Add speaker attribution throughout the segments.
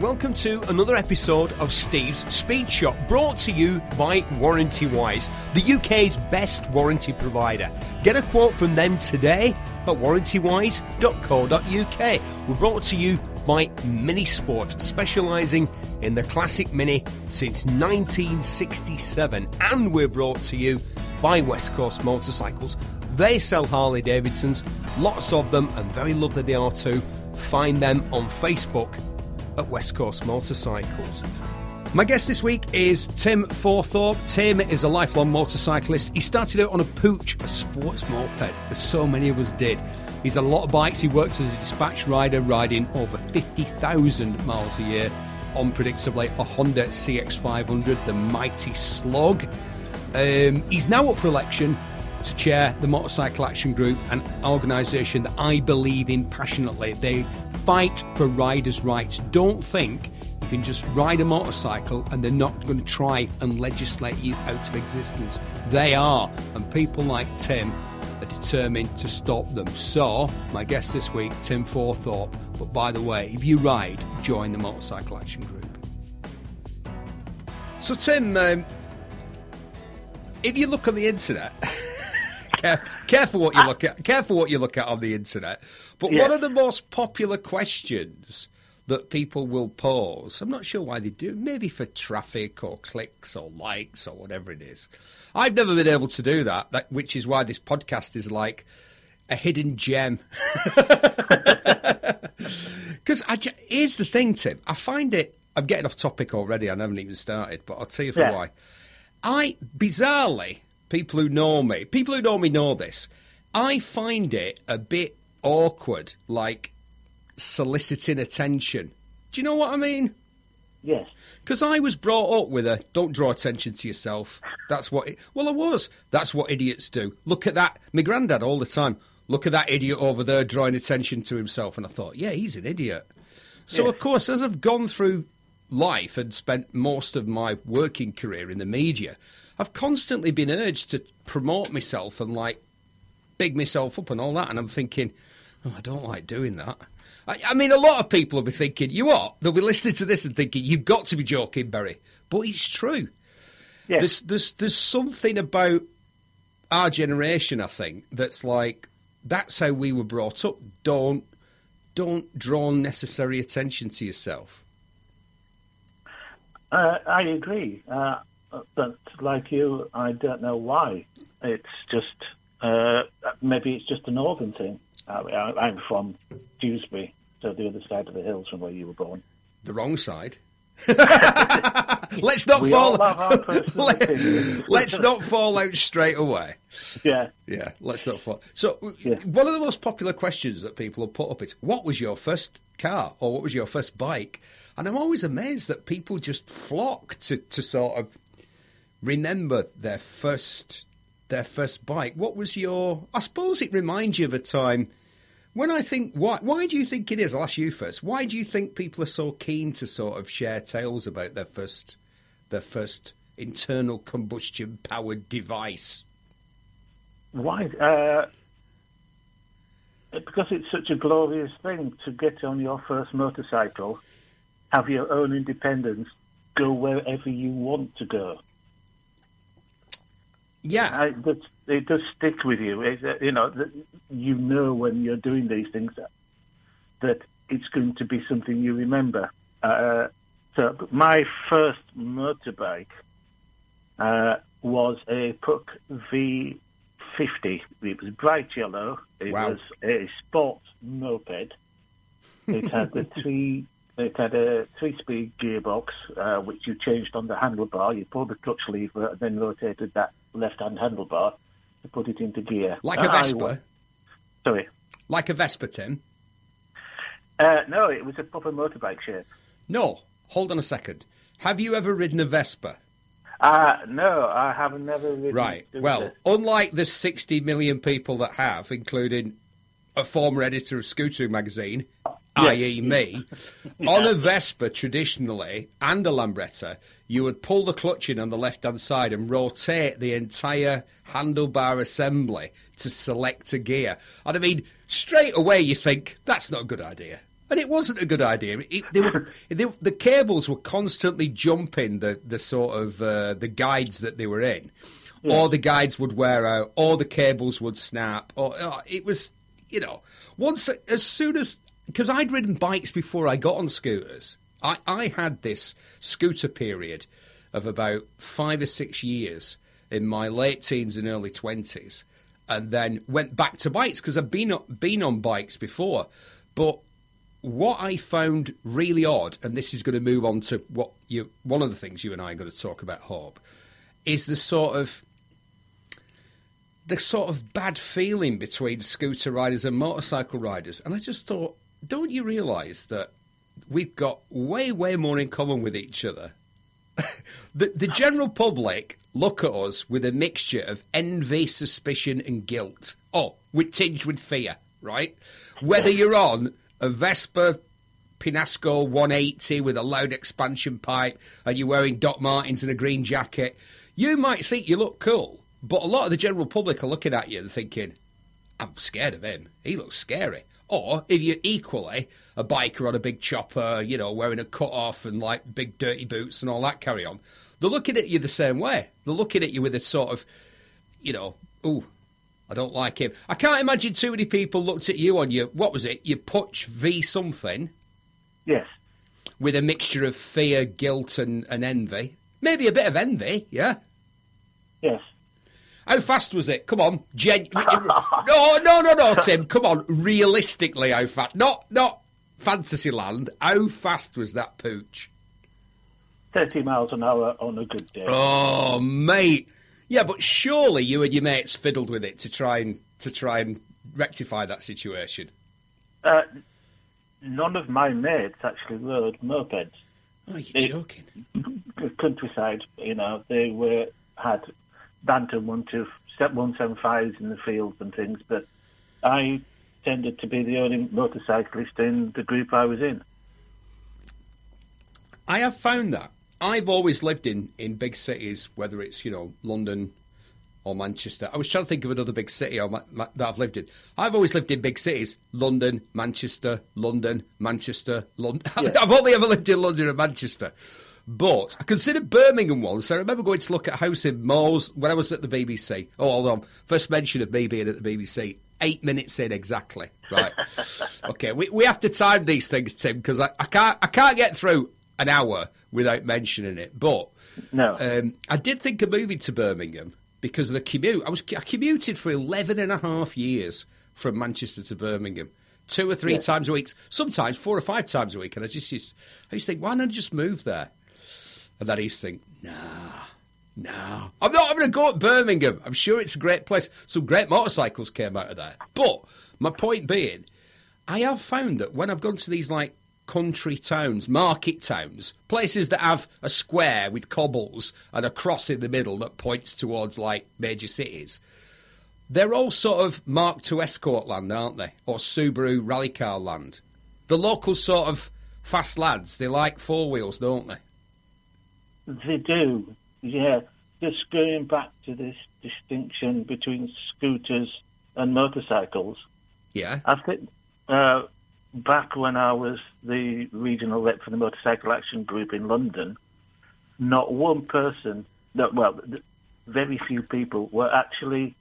Speaker 1: Welcome to another episode of Steve's Speed Shop, brought to you by Warranty Wise, the UK's best warranty provider. Get a quote from them today at warrantywise.co.uk. We're brought to you by Mini Sport, specialising in the classic Mini since 1967, and we're brought to you by West Coast Motorcycles. They sell Harley Davidsons, lots of them, and very lovely they are too. Find them on Facebook at West Coast Motorcycles. My guest this week is Tim Fawthorp. Tim is a lifelong motorcyclist. He started out on a Puch, a sports moped, as so many of us did. He's a lot of bikes. He works as a dispatch rider, riding over 50,000 miles a year on predictably a Honda CX500, the mighty slog. Um, he's now up for election to chair the Motorcycle Action Group, an organisation that I believe in passionately. They fight for riders' rights. Don't think you can just ride a motorcycle and they're not going to try and legislate you out of existence. They are, and people like Tim are determined to stop them. So, my guest this week, Tim Fawthorp. But by the way, if you ride, join the Motorcycle Action Group. So, Tim, um, if you look on the internet, careful what you look at. Careful what you look at on the internet. But
Speaker 2: Yes.
Speaker 1: one of the most popular questions that people will pose, I'm not sure why they do, maybe for traffic or clicks or likes or whatever it is. I've never been able to do that, that which is why this podcast is like a hidden gem. Because here's the thing, Tim. I find it. I'm getting off topic already. I haven't even started, but I'll tell you for
Speaker 2: Yeah.
Speaker 1: why. I bizarrely, people who know me, people who know me know this. I find it a bit awkward, like soliciting attention. Do you know what I mean?
Speaker 2: Yes.
Speaker 1: Because I was brought up with a don't draw attention to yourself. That's what. It, well, I was. That's what idiots do. Look at that. My granddad all the time. Look at that idiot over there drawing attention to himself. And I thought, yeah, he's an idiot. So
Speaker 2: Yeah.
Speaker 1: of course, as I've gone through life and spent most of my working career in the media, I've constantly been urged to promote myself and like big myself up and all that. And I'm thinking, oh, I don't like doing that. I, I mean, a lot of people will be thinking, you what? They'll be listening to this and thinking, you've got to be joking, Barry. But it's true.
Speaker 2: Yes.
Speaker 1: There's, there's, there's something about our generation, I think, that's like, that's how we were brought up. Don't, don't draw unnecessary attention to yourself.
Speaker 2: Uh, I agree. Uh, but like you, I don't know why. It's just, uh, maybe it's just a northern thing. I, I, I'm from Dewsbury, so the other side of the hills from where you were born.
Speaker 1: The wrong side. let's not
Speaker 2: We
Speaker 1: fall.
Speaker 2: our
Speaker 1: let's not fall out straight away.
Speaker 2: Yeah.
Speaker 1: Yeah, let's not fall. So,
Speaker 2: Yeah.
Speaker 1: one of the most popular questions that people have put up is, "What was your first car, or what was your first bike?" And I'm always amazed that people just flock to, to sort of remember their first their first bike. What was your? I suppose it reminds you of a time when I think. Why? Why do you think it is? I'll ask you first. Why do you think people are so keen to sort of share tales about their first their first internal combustion powered device?
Speaker 2: Why? Uh, because it's such a glorious thing to get on your first motorcycle, have your own independence, go wherever you want to go.
Speaker 1: Yeah,
Speaker 2: I, that, it does stick with you. It, uh, you know, you know when you're doing these things that, that it's going to be something you remember. Uh, so my first motorbike uh, was a Puch V50. It was bright yellow. It
Speaker 1: Wow.
Speaker 2: was a sports moped. It had the three. It had a three-speed gearbox, uh, which you changed on the handlebar. You pulled the clutch lever, and then rotated that left-hand handlebar to put it into gear.
Speaker 1: like a Vespa.
Speaker 2: wa- sorry.
Speaker 1: Like a Vespa, Tim.
Speaker 2: Uh, no, it was a proper motorbike shape.
Speaker 1: No, hold on a second. Have you ever ridden a Vespa?
Speaker 2: Uh, no, I have never really.
Speaker 1: Right. Well,
Speaker 2: this.
Speaker 1: unlike the 60 million people that have, including a former editor of Scooter magazine, i.e., me, on a Vespa traditionally and a Lambretta, you would pull the clutch in on the left hand side and rotate the entire handlebar assembly to select a gear. And I mean, straight away you think that's not a good idea. And it wasn't a good idea. It, they were, they, the cables were constantly jumping the, the sort of uh, the guides that they were in, yeah. or the guides would wear out, or the cables would snap, or uh, it was, you know, once as soon as because I'd ridden bikes before I got on scooters. I, I had this scooter period of about five or six years in my late teens and early twenties, and then went back to bikes because I've been been on bikes before, but what I found really odd, and this is going to move on to what you one of the things you and I are going to talk about, Hob, is the sort of the sort of bad feeling between scooter riders and motorcycle riders. And I just thought, don't you realise that we've got way, way more in common with each other? the, the general public look at us with a mixture of envy, suspicion, and guilt. Oh, with tinged with fear, right? Whether you're on a Vespa Pinasco 180 with a loud expansion pipe and you're wearing Doc Martens and a green jacket, you might think you look cool, but a lot of the general public are looking at you and thinking, I'm scared of him. He looks scary. Or if you're equally a biker on a big chopper, you know, wearing a cut off and like big dirty boots and all that carry on, they're looking at you the same way. They're looking at you with a sort of, you know, ooh, I don't like him. I can't imagine too many people looked at you on your what was it? Your Puch V something.
Speaker 2: Yes.
Speaker 1: With a mixture of fear, guilt, and, and envy. Maybe a bit of envy, yeah.
Speaker 2: Yes.
Speaker 1: How fast was it? Come on, gen. no, no, no, no, Tim. Come on, realistically, how fast? Not, not Fantasyland. How fast was that Puch?
Speaker 2: Thirty miles an hour on a good day.
Speaker 1: Oh, mate. Yeah, but surely you and your mates fiddled with it to try and to try and rectify that situation.
Speaker 2: Uh, none of my mates actually rode mopeds.
Speaker 1: Oh, you're joking.
Speaker 2: Countryside, you know, they were had Bantam one two step one seven fives in the fields and things, but I tended to be the only motorcyclist in the group I was in.
Speaker 1: I have found that I've always lived in, in big cities, whether it's you know London or Manchester. I was trying to think of another big city my, that I've lived in. I've always lived in big cities: London, Manchester, London, Manchester, London. Yeah. I've only ever lived in London and Manchester. But I considered Birmingham once. I remember going to look at a house in Moors when I was at the BBC. Oh, hold on. First mention of me being at the BBC. Eight minutes in exactly. Right. okay. We, we have to time these things, Tim, because I, I can't I can't get through an hour without mentioning it. But
Speaker 2: no,
Speaker 1: um, I did think of moving to Birmingham because of the commute. I was I commuted for 11 and a half years from Manchester to Birmingham, two or three yeah. times a week, sometimes four or five times a week. And I just used, I used to think, why not just move there? And I used to think, nah, no, I'm not having a go at Birmingham. I'm sure it's a great place. Some great motorcycles came out of there. But my point being, I have found that when I've gone to these like country towns, market towns, places that have a square with cobbles and a cross in the middle that points towards like major cities. They're all sort of Mark II escort land, aren't they? Or Subaru rally car land. The local sort of fast lads, they like four wheels, don't they?
Speaker 2: They do, yeah. Just going back to this distinction between scooters and motorcycles.
Speaker 1: Yeah.
Speaker 2: I think uh, back when I was the regional rep for the Motorcycle Action Group in London, not one person, no, well, very few people were actually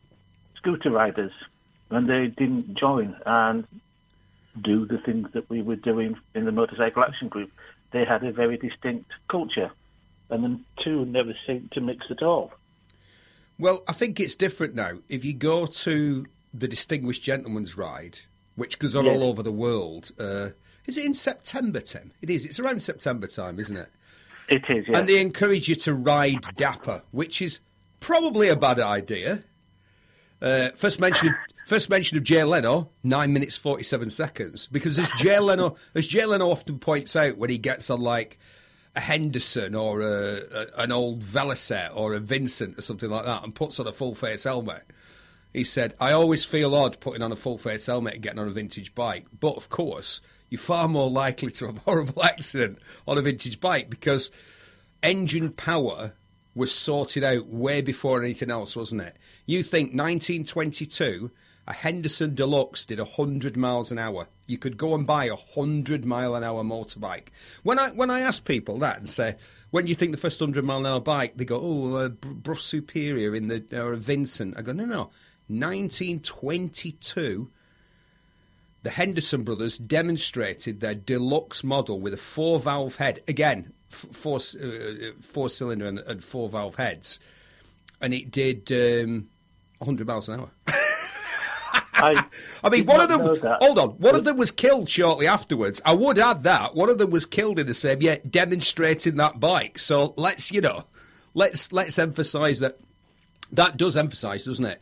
Speaker 2: scooter riders, and they didn't join and do the things that we were doing in the Motorcycle Action Group. They had a very distinct culture, and then two never seemed to mix at all.
Speaker 1: Well, I think it's different now. If you go to the Distinguished Gentleman's Ride, which goes on all over the world. Uh, is it in September, Tim? It is. It's around September time, isn't it?
Speaker 2: It is, yes.
Speaker 1: And they encourage you to ride Dapper, which is probably a bad idea. Uh, first mention of first mention of Jay Leno, nine minutes forty seven seconds. Because as Jay Leno as Jay Leno often points out when he gets on like a Henderson or a, a, an old Velocette or a Vincent or something like that and puts on a full face helmet, he said, I always feel odd putting on a full face helmet and getting on a vintage bike. But of course, you're far more likely to have a horrible accident on a vintage bike because engine power was sorted out way before anything else, wasn't it? You think 1922 a Henderson Deluxe did 100 miles an hour. You could go and buy a 100 mile an hour motorbike. When I when I ask people that and say, when do you think the first 100 mile an hour bike? They go, oh, uh, Brough Superior in the or Vincent. I go, no, no, 1922. The Henderson brothers demonstrated their deluxe model with a four valve head. Again, four uh, four cylinder and, and, four valve heads, and it did um, 100 miles an hour.
Speaker 2: I,
Speaker 1: I mean, one of them. Hold on, one of them was killed shortly afterwards. I would add that one of them was killed in the same year, demonstrating that bike. So let's, you know, let's let's emphasise that. That does emphasise, doesn't it?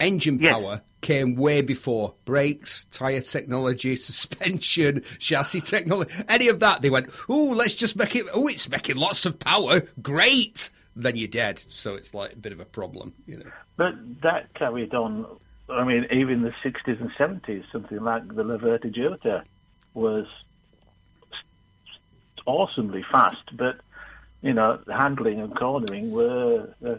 Speaker 1: Engine
Speaker 2: Yes.
Speaker 1: power came way before brakes, tyre technology, suspension, chassis technology, any of that. They went, oh, let's just make it. Oh, it's making lots of power. Great. Then you're dead. So it's like a bit of a problem, you know.
Speaker 2: But that carried on. I mean, even the 60s and 70s, something like the Laverda Jota was awesomely fast, but, you know, handling and cornering were uh,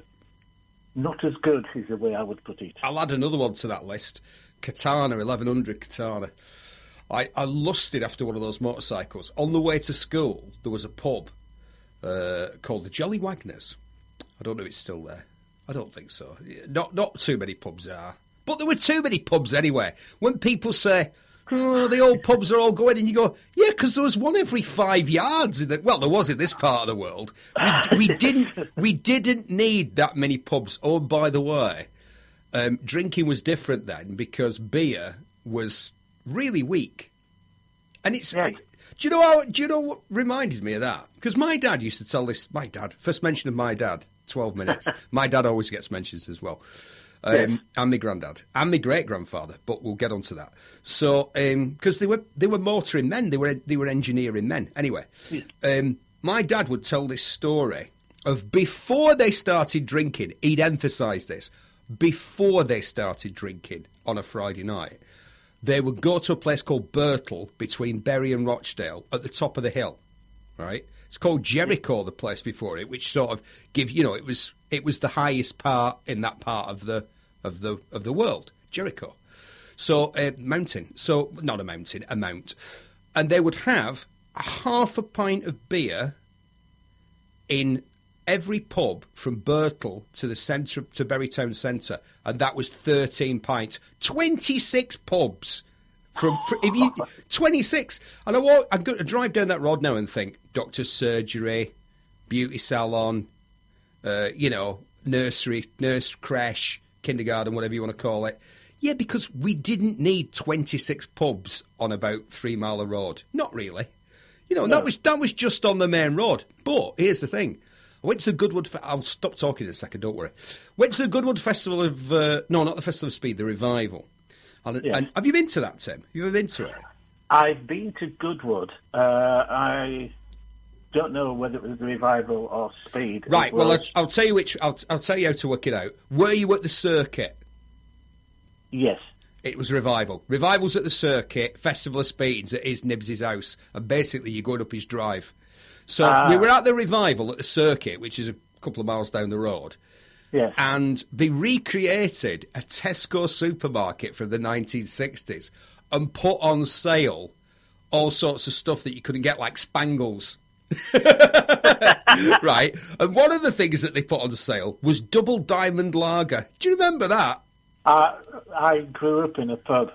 Speaker 2: not as good, is the way I would put it.
Speaker 1: I'll add another one to that list. Katana, 1100 Katana. I, I lusted after one of those motorcycles. On the way to school, there was a pub uh, called the Jolly Wagners. I don't know if it's still there. I don't think so. Not not too many pubs are, but there were too many pubs anyway. When people say, "Oh, the old pubs are all going," and you go, "Yeah, because there was one every five yards." In the, well, there was in this part of the world. We, we didn't we didn't need that many pubs. Oh, by the way, um, drinking was different then because beer was really weak, and it's.
Speaker 2: Yeah.
Speaker 1: do you know how? Do you know what reminded me of that? Because my dad used to tell this. My dad, first mention of my dad, twelve minutes. my dad always gets mentions as well, um,
Speaker 2: Yes.
Speaker 1: and my granddad, and my great grandfather. But we'll get onto that. So, because they were they were motoring men, they were they were engineering men. Anyway, um, my dad would tell this story of before they started drinking. He'd emphasise this before they started drinking on a Friday night they would go to a place called Birtle between Bury and Rochdale at the top of the hill, right? It's called Jericho, the place before it, which sort of give you know it was it was the highest part in that part of the of the of the world, Jericho. So a mountain, so not a mountain, a mount, and they would have a half a pint of beer in every pub from Birtle to the centre to Bury Town Centre, and that was thirteen pints. Twenty six pubs from fr- if you twenty six. And I walk, I go to drive down that road now and think doctor's surgery, beauty salon, uh, you know, nursery, nurse creche, kindergarten, whatever you want to call it. Yeah, because we didn't need 26 pubs on about Three Mile a Road. Not really. You know, and that was that was just on the main road. But here's the thing. I went to the Goodwood. Fe- I'll stop talking in a second. Don't worry. Went to the Goodwood Festival of uh, no, not the Festival of Speed, the Revival. And,
Speaker 2: Yes.
Speaker 1: and have you been to that, Tim? Have you ever been to it?
Speaker 2: I've been to Goodwood. Uh, I don't know whether it was the revival or speed.
Speaker 1: Right. Well, I'll, I'll tell you which. I'll, I'll tell you how to work it out. Were you at the circuit?
Speaker 2: yes.
Speaker 1: It was Revival. Revival's at the circuit, Festival of Speeds at his Nibs's house, and basically you're going up his drive. So
Speaker 2: Ah.
Speaker 1: we were at the Revival at the circuit, which is a couple of miles down the road,
Speaker 2: Yes.
Speaker 1: and they recreated a Tesco supermarket from the 1960s and put on sale all sorts of stuff that you couldn't get, like spangles. right? And one of the things that they put on sale was double diamond lager. Do you remember that?
Speaker 2: I, I grew up in a pub,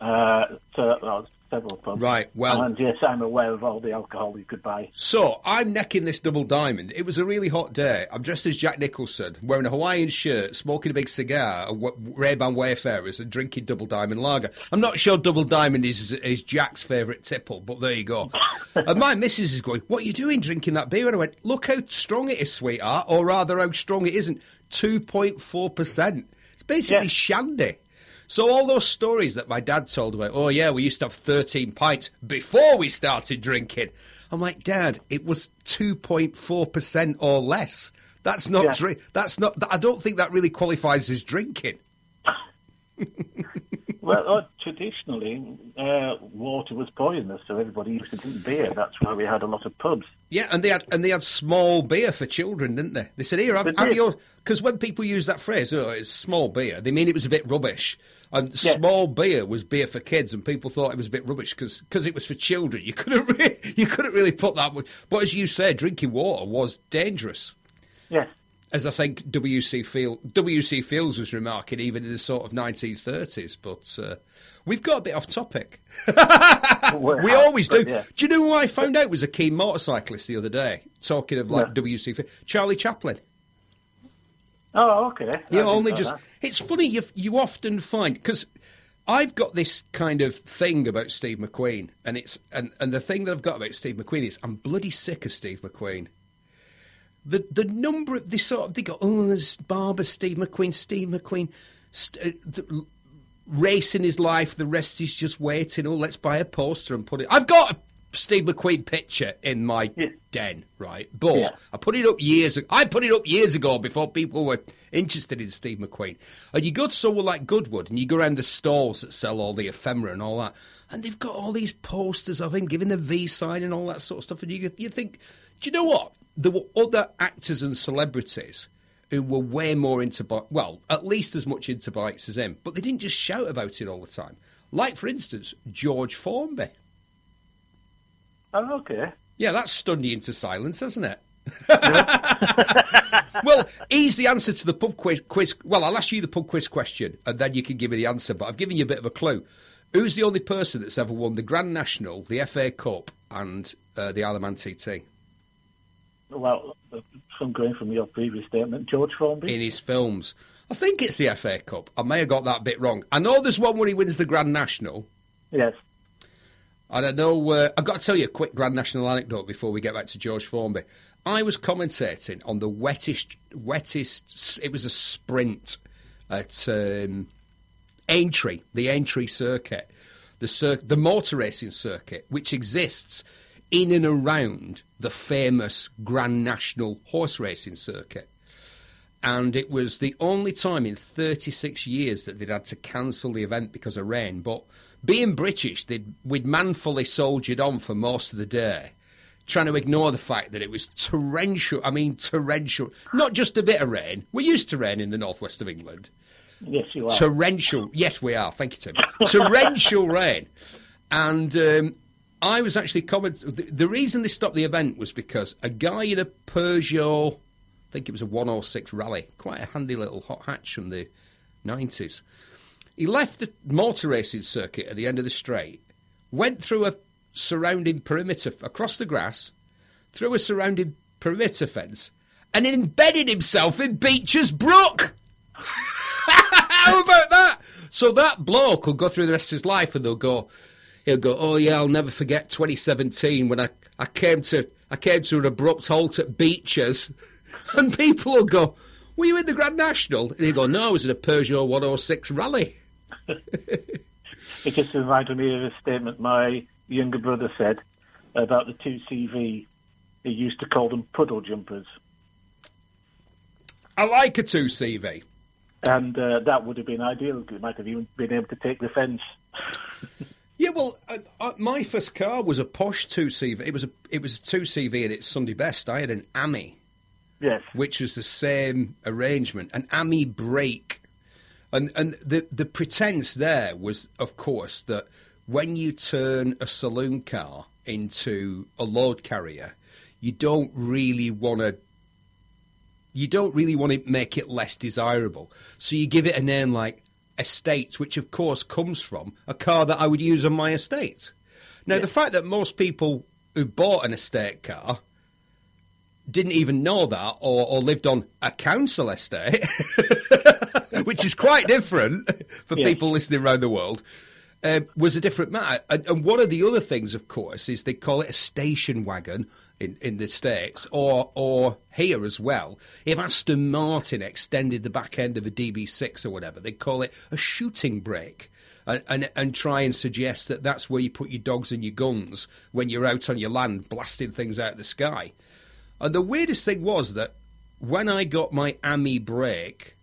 Speaker 2: uh, so, well, several pubs.
Speaker 1: Right, well-
Speaker 2: And yes, I'm aware of all the alcohol you could buy.
Speaker 1: So I'm necking this double diamond. It was a really hot day. I'm dressed as Jack Nicholson, wearing a Hawaiian shirt, smoking a big cigar, Ray-Ban Wayfarers, and drinking double diamond lager. I'm not sure double diamond is is Jack's favourite tipple, but there you go. and my missus is going, "What are you doing drinking that beer?" And I went, "Look how strong it is, sweetheart, or rather how strong it isn't. Two point four percent. It's basically
Speaker 2: Yeah.
Speaker 1: shandy." So all those stories that my dad told about, oh yeah, we used to have 13 pints before we started drinking. I'm like, Dad, it was 2.4% or less. That's not
Speaker 2: Yeah.
Speaker 1: drink. That's not. I don't think that really qualifies as drinking.
Speaker 2: well, uh, traditionally, uh, water was poisonous, so everybody used to drink beer. That's why we had a lot of pubs.
Speaker 1: Yeah, and they had and they had small beer for children, didn't they? They said, "Here, have, have your." Because when people use that phrase, "Oh, it's small beer," they mean it was a bit rubbish. And
Speaker 2: Yeah.
Speaker 1: small beer was beer for kids, and people thought it was a bit rubbish because it was for children. You couldn't really, you couldn't really put that much. But as you said, drinking water was dangerous.
Speaker 2: Yes.
Speaker 1: As I think WC Field, WC Fields was remarking even in the sort of 1930s. But uh, we've got a bit off topic. We always do.
Speaker 2: yeah.
Speaker 1: Do you know who I found out was a keen motorcyclist the other day? Talking of like
Speaker 2: No.
Speaker 1: WC, Field? Charlie Chaplin.
Speaker 2: Oh, okay.
Speaker 1: You only just.
Speaker 2: that.
Speaker 1: It's funny you you often find because I've got this kind of thing about Steve McQueen, and it's and and the thing that I've got about Steve McQueen is I'm bloody sick of Steve McQueen. The the number of this sort of they go oh there's Barber Steve McQueen Steve McQueen. St- uh, the, racing his life, the rest is just waiting. Oh, let's buy a poster and put it. I've got a Steve McQueen picture in my
Speaker 2: Yeah.
Speaker 1: den, right? But
Speaker 2: Yeah.
Speaker 1: I put it up years. ago. I put it up years ago before people were interested in Steve McQueen. And you go to somewhere like Goodwood, and you go around the stalls that sell all the ephemera and all that, and they've got all these posters of him giving the V sign and all that sort of stuff. And you you think, do you know what? There were other actors and celebrities who were way more into bi- well, at least as much into bikes as him, but they didn't just shout about it all the time. Like, for instance, George Formby.
Speaker 2: Oh, okay.
Speaker 1: Yeah, that's stunned you into silence, hasn't it? well, he's the answer to the pub quiz, quiz. Well, I'll ask you the pub quiz question, and then you can give me the answer. But I've given you a bit of a clue. Who's the only person that's ever won the Grand National, the FA Cup, and uh, the Isle of Man TT
Speaker 2: Well, from going from your previous statement, George Formby.
Speaker 1: in his films? I think it's the FA Cup. I may have got that bit wrong. I know there's one where he wins the Grand National.
Speaker 2: Yes.
Speaker 1: I know, uh, I've got to tell you a quick Grand National anecdote before we get back to George Formby. I was commentating on the wettest, wettest, it was a sprint at um, the Aintree circuit, the, cir- the motor racing circuit, which exists in and around the famous Grand National horse racing circuit. And it was the only time in 36 years that they'd had to cancel the event because of rain. But being British, they'd, we'd manfully soldiered on for most of the day, trying to ignore the fact that it was torrential. I mean, torrential. Not just a bit of rain. We're used to rain in the northwest of England.
Speaker 2: Yes, you are.
Speaker 1: Torrential. Yes, we are. Thank you, Tim. Torrential rain. And um, I was actually comment. The, the reason they stopped the event was because a guy in a Peugeot, I think it was a 106 Rally, quite a handy little hot hatch from the 90s. He left the motor racing circuit at the end of the straight, went through a surrounding perimeter across the grass, through a surrounding perimeter fence, and embedded himself in Becher's Brook. How about that? So that bloke will go through the rest of his life and they'll go, he'll go, oh yeah, I'll never forget 2017 when I, I came to I came to an abrupt halt at Becher's, and people will go, were you in the Grand National? And he'll go, no, I was in a Peugeot 106 Rally.
Speaker 2: It just reminded me of a statement my younger brother said about the two CV. He used to call them puddle jumpers,
Speaker 1: I like a 2CV.
Speaker 2: and uh, that would have been ideal. You might have even been able to take the fence.
Speaker 1: Yeah, well, uh, uh, my first car was a Porsche 2CV. It was a it was a 2CV and it's Sunday best. I had an Ami.
Speaker 2: Yes.
Speaker 1: which was the same arrangement, an AMI brake. And and the the pretense there was, of course, that when you turn a saloon car into a load carrier, you don't really want to. You don't really want to make it less desirable, so you give it a name like Estate, which of course comes from a car that I would use on my estate. Now, the fact that most people who bought an estate car didn't even know that or, or lived on a council estate, which is quite different for
Speaker 2: Yes.
Speaker 1: people listening around the world, um, was a different matter. And, and one of the other things, of course, is they call it a station wagon in, in the States or, or here as well. If Aston Martin extended the back end of a DB6 or whatever, they call it a shooting brake. And, and, and try and suggest that that's where you put your dogs and your guns when you're out on your land blasting things out of the sky. And the weirdest thing was that when I got my AMI brake,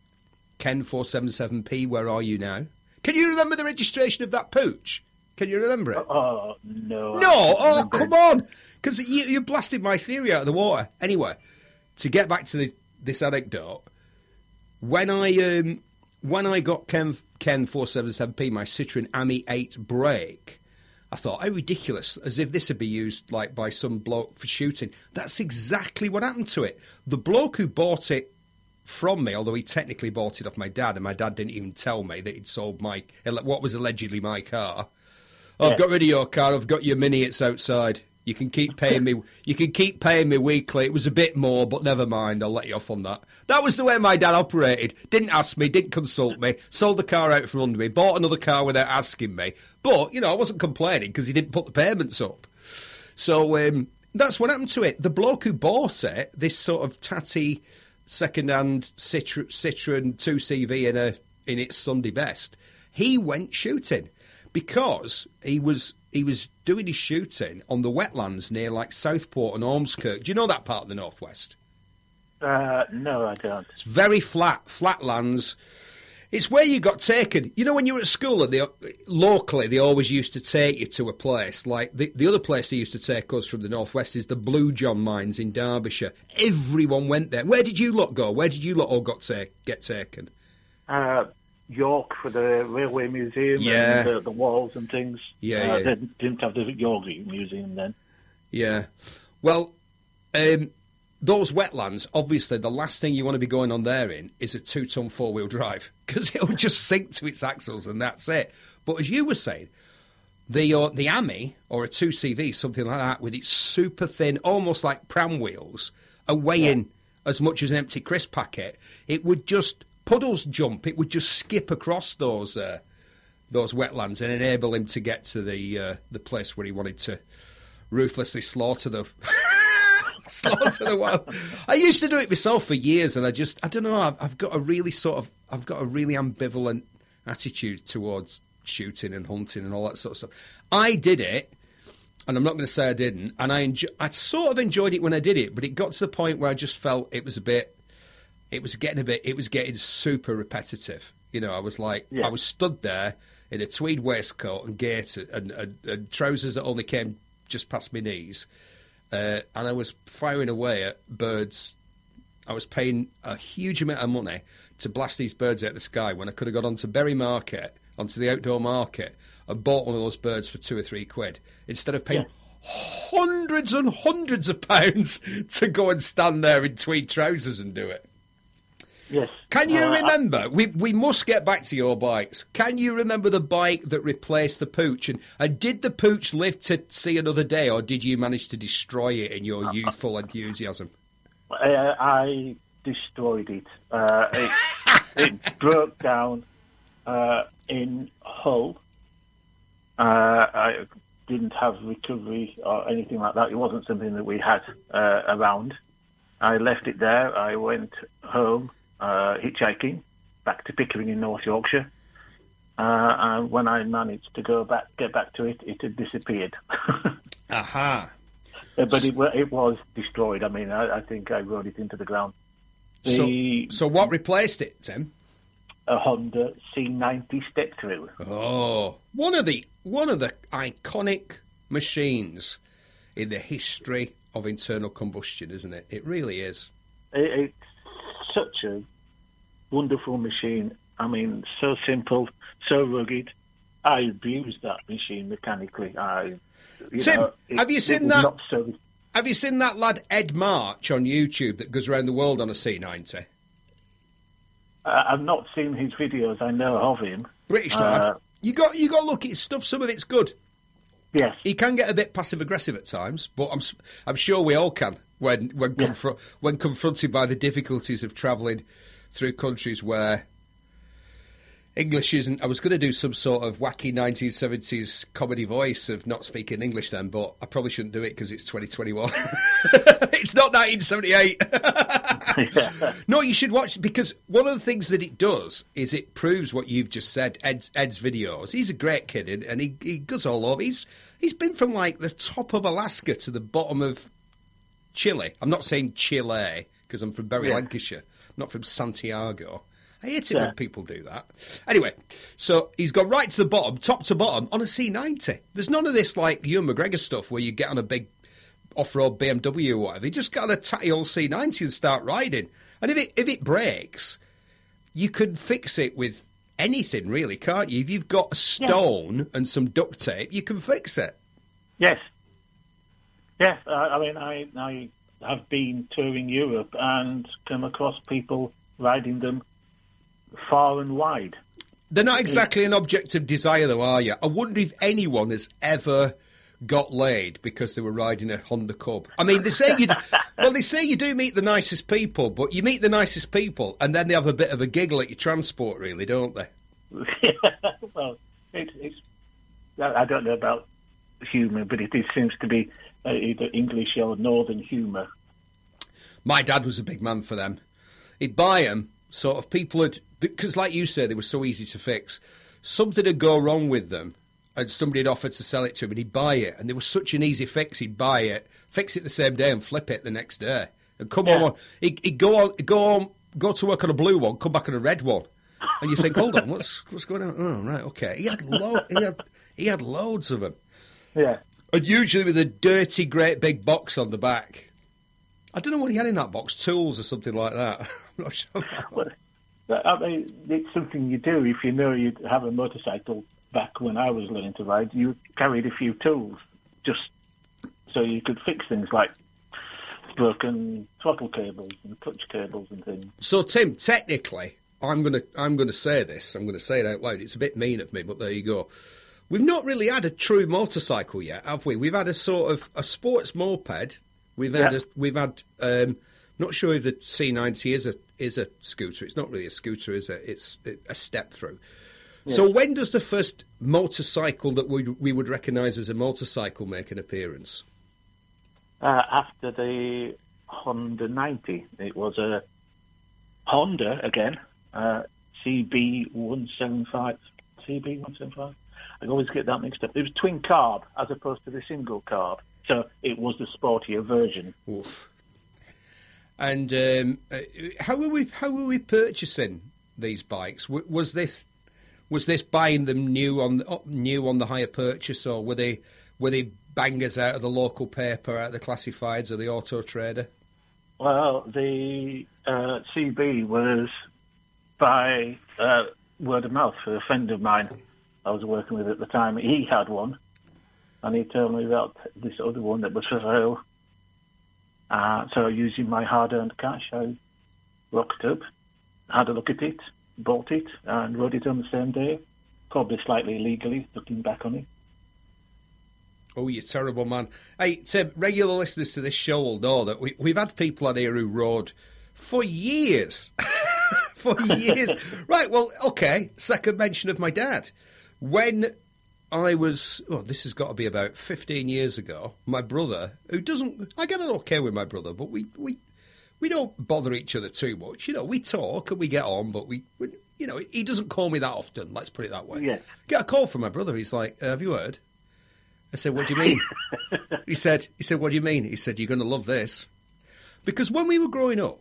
Speaker 1: Ken 477P, where are you now? Can you remember the registration of that Puch? Can you remember it?
Speaker 2: Oh no!
Speaker 1: no, oh come on, because you, you blasted my theory out of the water. Anyway, to get back to the, this anecdote, when I um, when I got Ken Ken four seven seven P my Citroen Ami eight brake, I thought how ridiculous, as if this would be used like by some bloke for shooting. That's exactly what happened to it. The bloke who bought it from me, although he technically bought it off my dad, and my dad didn't even tell me that he'd sold my what was allegedly my car. Oh, I've got rid of your car. I've got your mini. It's outside. You can keep paying me. You can keep paying me weekly. It was a bit more, but never mind. I'll let you off on that. That was the way my dad operated. Didn't ask me. Didn't consult me. Sold the car out from under me. Bought another car without asking me. But you know, I wasn't complaining because he didn't put the payments up. So um, that's what happened to it. The bloke who bought it, this sort of tatty second-hand Citroen, Citroen 2CV in a in its Sunday best, he went shooting because he was he was doing his shooting on the wetlands near like Southport and Ormskirk. Do you know that part of the northwest?
Speaker 2: Uh, no, I don't.
Speaker 1: It's very flat, flat lands. It's where you got taken. You know, when you were at school, and they, locally, they always used to take you to a place. Like the, the other place they used to take us from the northwest is the Blue John Mines in Derbyshire. Everyone went there. Where did you lot go? Where did you lot all got ta- get taken?
Speaker 2: Uh, York for the Railway Museum
Speaker 1: Yeah.
Speaker 2: and the, the walls and things.
Speaker 1: Yeah,
Speaker 2: uh,
Speaker 1: yeah.
Speaker 2: They didn't have the York Museum then.
Speaker 1: Yeah. Well, um, those wetlands, obviously, the last thing you want to be going on there in is a two ton four wheel drive because it'll just sink to its axles and that's it. But as you were saying, the uh, the AMI or a 2CV, something like that, with its super thin, almost like pram wheels, are weighing as much as an empty crisp packet, it would just puddles jump. It would just skip across those uh, those wetlands and enable him to get to the uh, the place where he wanted to ruthlessly slaughter the slaughter the wild. I used to do it myself for years, and I just I don't know. I've, I've got a really sort of I've got a really ambivalent attitude towards shooting and hunting and all that sort of stuff. I did it. And I'm not going to say I didn't. And I enjo- I sort of enjoyed it when I did it, but it got to the point where I just felt it was a bit, it was getting a bit, it was getting super repetitive. You know, I was like,
Speaker 2: Yeah.
Speaker 1: I was stood there in a tweed waistcoat and gaiter and, and, and trousers that only came just past my knees, uh, and I was firing away at birds. I was paying a huge amount of money to blast these birds out of the sky when I could have got onto Bury Market, onto the outdoor market, and bought one of those birds for two or three quid instead of paying hundreds and hundreds of pounds to go and stand there in tweed trousers and do it.
Speaker 2: Yes.
Speaker 1: Can you
Speaker 2: Uh, I-
Speaker 1: remember? We we must get back to your bikes. Can you remember the bike that replaced the Puch? And, and did the Puch live to see another day, or did you manage to destroy it in your youthful enthusiasm?
Speaker 2: Uh, I destroyed it. Uh, it, it broke down uh, in Hull. Uh, I didn't have recovery or anything like that. It wasn't something that we had uh, around. I left it there. I went home uh, hitchhiking back to Pickering in North Yorkshire. Uh, and when I managed to go back, get back to it, it had disappeared.
Speaker 1: Aha.
Speaker 2: Uh, but it, it was destroyed. I mean, I, I think I rode it into the ground. The
Speaker 1: So, so what replaced it, Tim?
Speaker 2: a Honda C90 step through.
Speaker 1: Oh, one of the one of the iconic machines in the history of internal combustion, isn't it? It really is.
Speaker 2: It, such a wonderful machine. I mean, so simple, so rugged. I abused that machine mechanically. I, you
Speaker 1: Tim,
Speaker 2: know, it-
Speaker 1: have you seen that-
Speaker 2: so,
Speaker 1: Have you seen that lad Ed March on YouTube that goes around the world on a C90?
Speaker 2: uh, I've not seen his videos. I know of him.
Speaker 1: British lad.
Speaker 2: Uh,
Speaker 1: you got you got to look at his stuff. Some of it's good.
Speaker 2: Yes.
Speaker 1: He can get a bit passive aggressive at times, but I'm I'm sure we all can when when
Speaker 2: Yeah.
Speaker 1: confro- when confronted by the difficulties of travelling through countries where English isn't. I was going to do some sort of wacky 1970s comedy voice of not speaking English then, but I probably shouldn't do it because it's 2021. it's not 1978. No, you should watch because one of the things that it does is it proves what you've just said. Ed's, Ed's videos. He's a great kid, and- and he, he goes all over. He's he's been from like the top of Alaska to the bottom of Chile. I'm not saying Chile because I'm from Bury,
Speaker 2: Yeah.
Speaker 1: Lancashire. I'm not from Santiago. I hate it
Speaker 2: Yeah.
Speaker 1: when people do that. Anyway, so he's gone right to the bottom, top to bottom, on a C90. There's none of this like Ewan McGregor stuff where you get on a big off-road BMW or whatever. You just got on a tatty old C90 and start riding. And if it if it breaks, you can fix it with anything, really, can't you? If you've got a stone and some duct tape, you can fix it.
Speaker 2: Yes. Yes, I, I mean, I, I have been touring Europe and come across people riding them far and wide.
Speaker 1: They're not exactly an object of desire, though, are you? I wonder if anyone has ever got laid because they were riding a Honda Cub. I mean, they say you. well, they say you do meet the nicest people, but you meet the nicest people, and then they have a bit of a giggle at your transport, really, don't they?
Speaker 2: well, it, it's. I I don't know about humour, but it, it seems to be uh, either English or Northern humour.
Speaker 1: My dad was a big man for them. He'd buy them, sort of people had, because like you said, they were so easy to fix. Something would go wrong with them, and somebody had offered to sell it to him, and he'd buy it, and they were such an easy fix. He'd buy it, fix it the same day, and flip it the next day, and come
Speaker 2: Yeah.
Speaker 1: on. He'd, he'd go on, go on, go to work on a blue one, come back on a red one, and you think, hold on, what's what's going on? Oh, right, okay. He had lo- he had he had loads of them.
Speaker 2: Yeah.
Speaker 1: And usually with a dirty, great big box on the back. I don't know what he had in that box, tools or something like that. I'm not sure.
Speaker 2: Well, I mean, it's something you do if you know you have a motorcycle. Back when I was learning to ride, you carried a few tools just so you could fix things like broken throttle cables and clutch cables and things.
Speaker 1: So, Tim, technically, I'm gonna I'm gonna say this. I'm gonna say it out loud. It's a bit mean of me, but there you go. We've not really had a true motorcycle yet, have we? We've had a sort of a sports moped. We've had
Speaker 2: Yeah.
Speaker 1: a, we've had. Um, not sure if the C90 is a is a scooter. It's not really a scooter, is it? It's a step through. So when does the first motorcycle that we we would recognise as a motorcycle make an appearance?
Speaker 2: Uh, after the Honda 90, it was a Honda again, uh, CB175. CB175? I always get that mixed up. It was twin carb as opposed to the single carb. So it was the sportier version.
Speaker 1: Oof. And um, uh, how were we? How were we purchasing these bikes? Was this was this buying them new on the, up new on the hire purchase, or were they were they bangers out of the local paper, out of the classifieds, or the auto trader?
Speaker 2: Well, the uh, CB was by uh, word of mouth for a friend of mine I was working with at the time. He had one, and he told me about this other one that was for sale. Uh, so, using my hard-earned cash, I rocked up, had a look at it, bought it, and rode it on the same day. Probably slightly illegally, looking back on it.
Speaker 1: Oh, you terrible man! Hey, Tim, regular listeners to this show will know that we, we've had people on here who rode for years, for years. right. Well, okay. Second mention of my dad when I was. Oh, this has got to be about fifteen years ago. My brother, who doesn't, I get on okay with my brother, but we we we don't bother each other too much. You know, we talk and we get on, but we. we you know, he doesn't call me that often. Let's put it that way.
Speaker 2: Yeah.
Speaker 1: Get a call from my brother. He's like, "Have you heard?" I said, "What do you mean?" he said, "He said, what do you mean?" He said, "You're going to love this," because when we were growing up,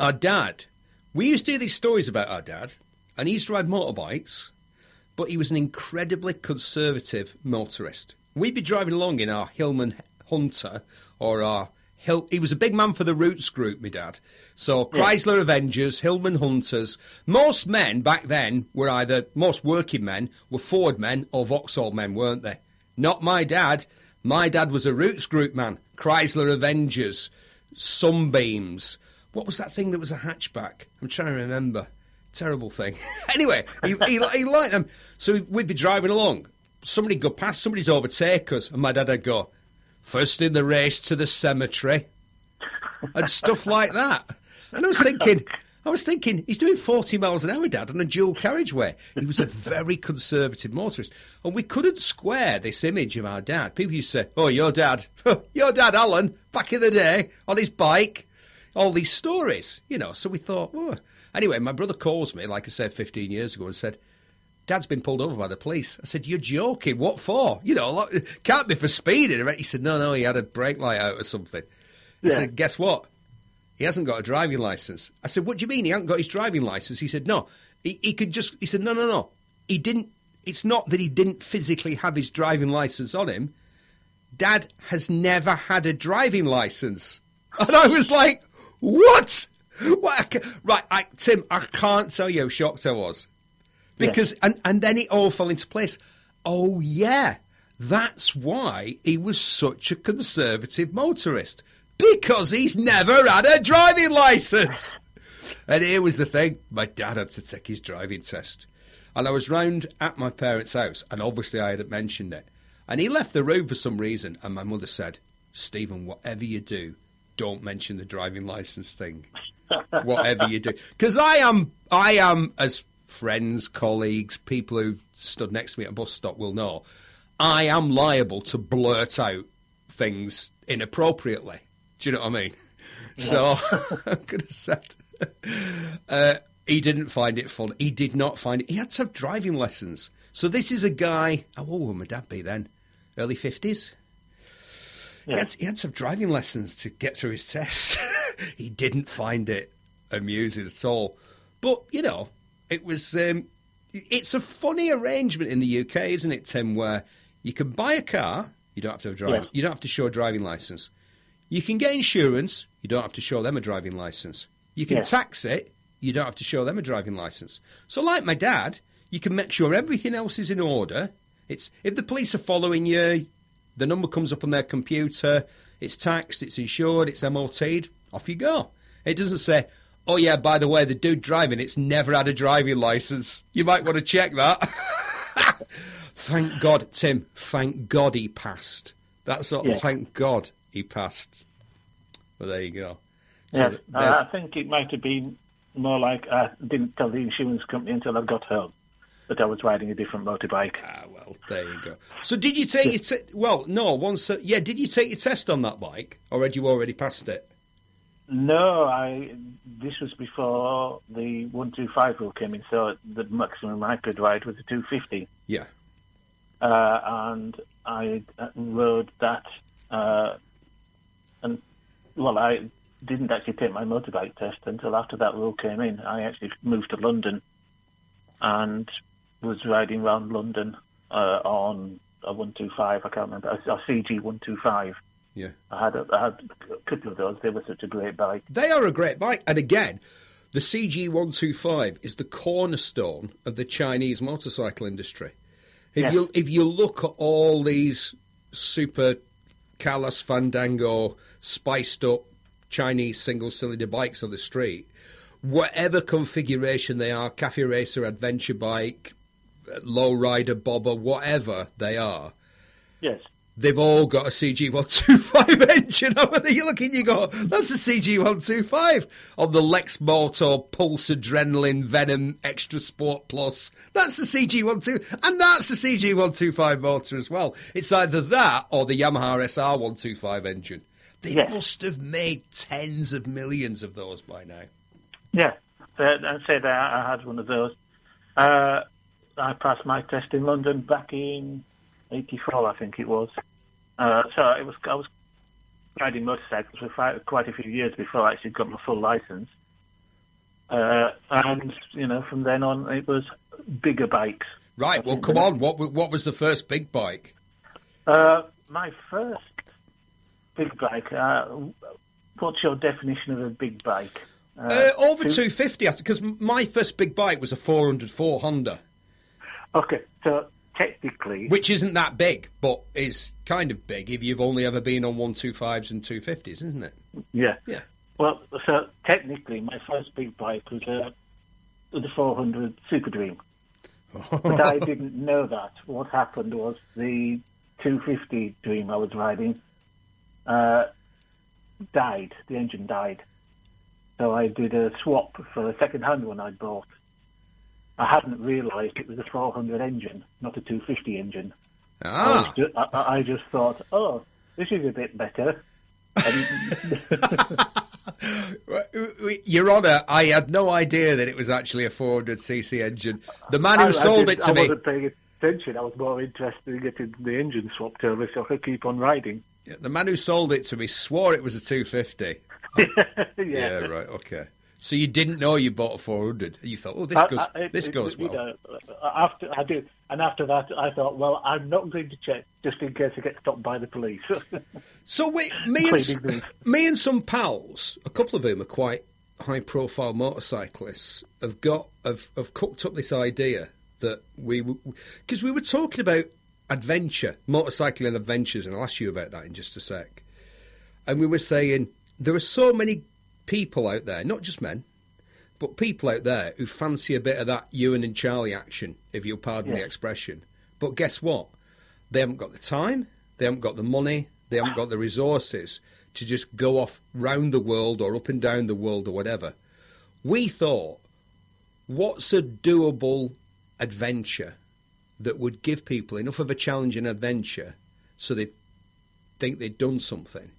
Speaker 1: our dad, we used to hear these stories about our dad, and he used to ride motorbikes, but he was an incredibly conservative motorist. We'd be driving along in our Hillman Hunter or our Hill. He was a big man for the Rootes group, my dad. So Chrysler Avengers, Hillman Hunters. Most men back then were either most working men were Ford men or Vauxhall men, weren't they? Not my dad. My dad was a Rootes group man. Chrysler Avengers, Sunbeams. What was that thing that was a hatchback? I'm trying to remember. Terrible thing. anyway, he, he, he liked them. So we'd be driving along. Somebody'd go past, somebody'd overtake us, and my dad would go, first in the race to the cemetery, and stuff like that. And I was thinking, I was thinking, he's doing 40 miles an hour, Dad, on a dual carriageway. He was a very conservative motorist. And we couldn't square this image of our dad. People used to say, oh, your dad, your dad, Alan, back in the day, on his bike, all these stories, you know. So we thought. Anyway, my brother calls me, like I said, 15 years ago, and said, Dad's been pulled over by the police. I said, You're joking. What for? You know, like, can't be for speeding. He said, No, no, he had a brake light out or something. He
Speaker 2: Yeah.
Speaker 1: said, Guess what? He he hasn't got a driving license. I said, what do you mean he hasn't got his driving license? He said, no, he, he could just. He said, no, no, no, he didn't. It's not that he didn't physically have his driving license on him. Dad has never had a driving license, and I was like, what? What? I Right, I, Tim, I can't tell you how shocked I was because, and and then it all fell into place. Oh yeah, that's why he was such a conservative motorist because he's never had a driving license. And here was the thing: my dad had to take his driving test, and I was round at my parents' house, and obviously I hadn't mentioned it. And he left the room for some reason, and my mother said, "Stephen, whatever you do, don't mention the driving license thing." Whatever you do. Because I am, I am, as friends, colleagues, people who've stood next to me at a bus stop will know, I am liable to blurt out things inappropriately. Do you know what I mean? So I could have said. Uh, he didn't find it fun. He did not find it. He had to have driving lessons. So this is a guy. How old would my dad be then? Early fifties. He, had, he had to have driving lessons to get through his tests. he didn't find it amusing at all. But, you know, it was. Um, it's a funny arrangement in the UK, isn't it, Tim, where you can buy a car, you don't have to have drive,
Speaker 2: Yeah.
Speaker 1: you don't have to show a driving license. You can get insurance, you don't have to show them a driving license. You can
Speaker 2: Yeah.
Speaker 1: tax it, you don't have to show them a driving license. So, like my dad, you can make sure everything else is in order. It's if the police are following you, the number comes up on their computer, it's taxed, it's insured, it's MOT'd, off you go. It doesn't say, oh yeah, by the way, the dude driving it's never had a driving license. You might want to check that. thank God, Tim, thank God he passed. That's what,
Speaker 2: Yeah.
Speaker 1: thank God he passed. Well, there you go. So
Speaker 2: Yes, I think it might have been more like I didn't tell the insurance company until I got home that I was riding a different motorbike.
Speaker 1: Ah, well, there you go. So, did you take your te- well? No, once. Uh, yeah, did you take your test on that bike, or had you already passed it?
Speaker 2: No, I. This was before the one two five rule came in, so the maximum I could ride was a two fifty,
Speaker 1: Yeah.
Speaker 2: uh, and I rode that. Uh, and well, I didn't actually take my motorbike test until after that rule came in. I actually moved to London, and was riding around London uh, on a one two five. I can't remember a, a CG one two five.
Speaker 1: Yeah.
Speaker 2: I had a, I had a couple of those. They were such a great bike.
Speaker 1: They are a great bike. And again, the CG125 is the cornerstone of the Chinese motorcycle industry. If you if you look at all these super Carlos Fandango spiced up Chinese single cylinder bikes on the street, whatever configuration they are, cafe racer, adventure bike, low rider, bobber, whatever they are,
Speaker 2: Yes.
Speaker 1: they've all got a CG125 engine. There, you look and you go, that's a CG125 on the Lexmoto Pulse Adrenaline Venom Extra Sport Plus. That's the CG12, and that's the CG125 motor as well. It's either that or the Yamaha SR125 engine. They
Speaker 2: Yes.
Speaker 1: must have made tens of millions of those by now.
Speaker 2: Yeah, so I said I, I had one of those. Uh, I passed my test in London back in '84, I think it was. Uh, so it was I was riding motorcycles for quite a few years before I actually got my full license. Uh, and you know, from then on, it was bigger bikes.
Speaker 1: Right, well, come on. What what was the first big bike?
Speaker 2: Uh, my first big bike. Uh, what's your definition of a big bike?
Speaker 1: Uh, over 250, because my first big bike was a 404 Honda.
Speaker 2: Okay, so technically,
Speaker 1: which isn't that big, but is kind of big if you've only ever been on 125s and 250s, isn't it?
Speaker 2: Yeah.
Speaker 1: Yeah.
Speaker 2: Well, so technically, my first big bike was uh, the 400 Super Dream. but I didn't know that. What happened was the 250 Dream I was riding uh, died. The engine died. So I did a swap for a second-hand one I'd bought. I hadn't realised it was a 400 engine, not a 250 engine. I,
Speaker 1: Ah,
Speaker 2: was ju- I, I just thought, oh, this is a bit better.
Speaker 1: Your Honour, I had no idea that it was actually a 400cc engine. The man who
Speaker 2: I- I
Speaker 1: sold it to
Speaker 2: I
Speaker 1: me, I
Speaker 2: wasn't paying attention. I was more interested in getting the engine swapped over so I could keep on riding.
Speaker 1: the man who sold it to me swore it was a 250. yeah. right, okay. So you didn't know you bought a 400. You thought, oh, this
Speaker 2: I-
Speaker 1: goes,
Speaker 2: I- it-
Speaker 1: this
Speaker 2: it-
Speaker 1: goes well.
Speaker 2: know, after I did, and after that, I thought, well, I'm not going to check just in case I get stopped by the police.
Speaker 1: So we, me and s-
Speaker 2: Pleading booth.
Speaker 1: me and some pals, a couple of whom are quite high-profile motorcyclists, have got have, have cooked up this idea that we because we were talking about adventure, motorcycling adventures, and I'll ask you about that in just a sec. And we were saying there are so many people out there, not just men, but people out there who fancy a bit of that Ewan and Charlie action, if you'll pardon the expression. But guess what? They haven't got the time, they haven't got the money, they haven't got the resources to just go off round the world or up and down the world or whatever. We thought, what's a doable adventure that would give people enough of a challenge and adventure so they think they'd done something?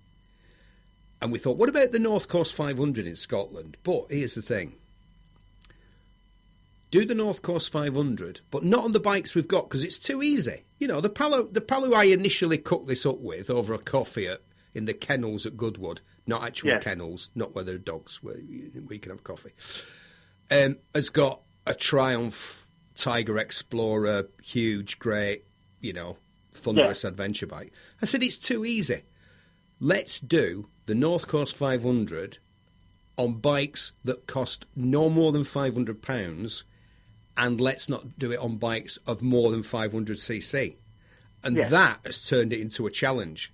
Speaker 1: And we thought, what about the North Coast 500 in Scotland? But here's the thing do the North Coast 500, but not on the bikes we've got because it's too easy. You know, the Palo, the Palo I initially cooked this up with over a coffee at, in the kennels at Goodwood, not actual
Speaker 2: Yeah.
Speaker 1: kennels, not where there are dogs, where you, where you can have coffee, um, has got a Triumph Tiger Explorer, huge, great, you know, thunderous adventure bike. I said, it's too easy. Let's do the North Coast 500 on bikes that cost no more than £500 and let's not do it on bikes of more than 500cc. And
Speaker 2: Yeah.
Speaker 1: that has turned it into a challenge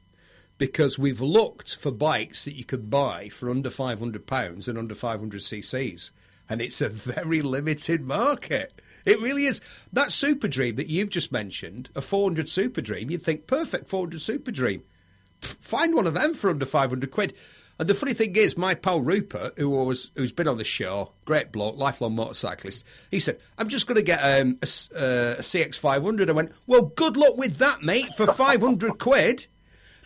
Speaker 1: because we've looked for bikes that you could buy for under £500 and under 500cc's. And it's a very limited market. It really is. That Super Dream that you've just mentioned, a 400 Super Dream, you'd think perfect 400 Super Dream find one of them for under 500 quid. And the funny thing is, my pal Rupert, who was who's been on the show, great bloke, lifelong motorcyclist, he said, "I'm just going to get um, a, uh, a CX500." I went, "Well, good luck with that, mate, for 500 quid."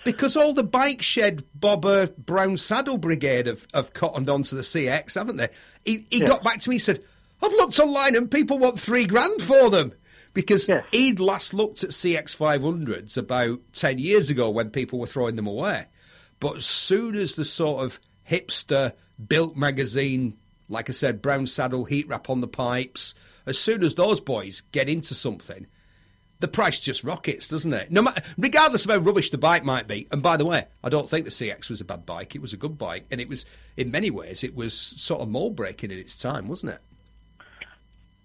Speaker 1: Because all the bike shed bobber brown saddle brigade have, have cottoned onto the CX, haven't they? He, he got back to me and said, I've looked online and people want three grand for them. Because
Speaker 2: Yes.
Speaker 1: he'd last looked at CX500s about 10 years ago when people were throwing them away. But as soon as the sort of hipster built magazine, like I said, brown saddle, heat wrap on the pipes, as soon as those boys get into something, the price just rockets, doesn't it? No matter, regardless of how rubbish the bike might be. And by the way, I don't think the CX was a bad bike. It was a good bike, and it was, in many ways, it was sort of mold breaking in its time, wasn't it?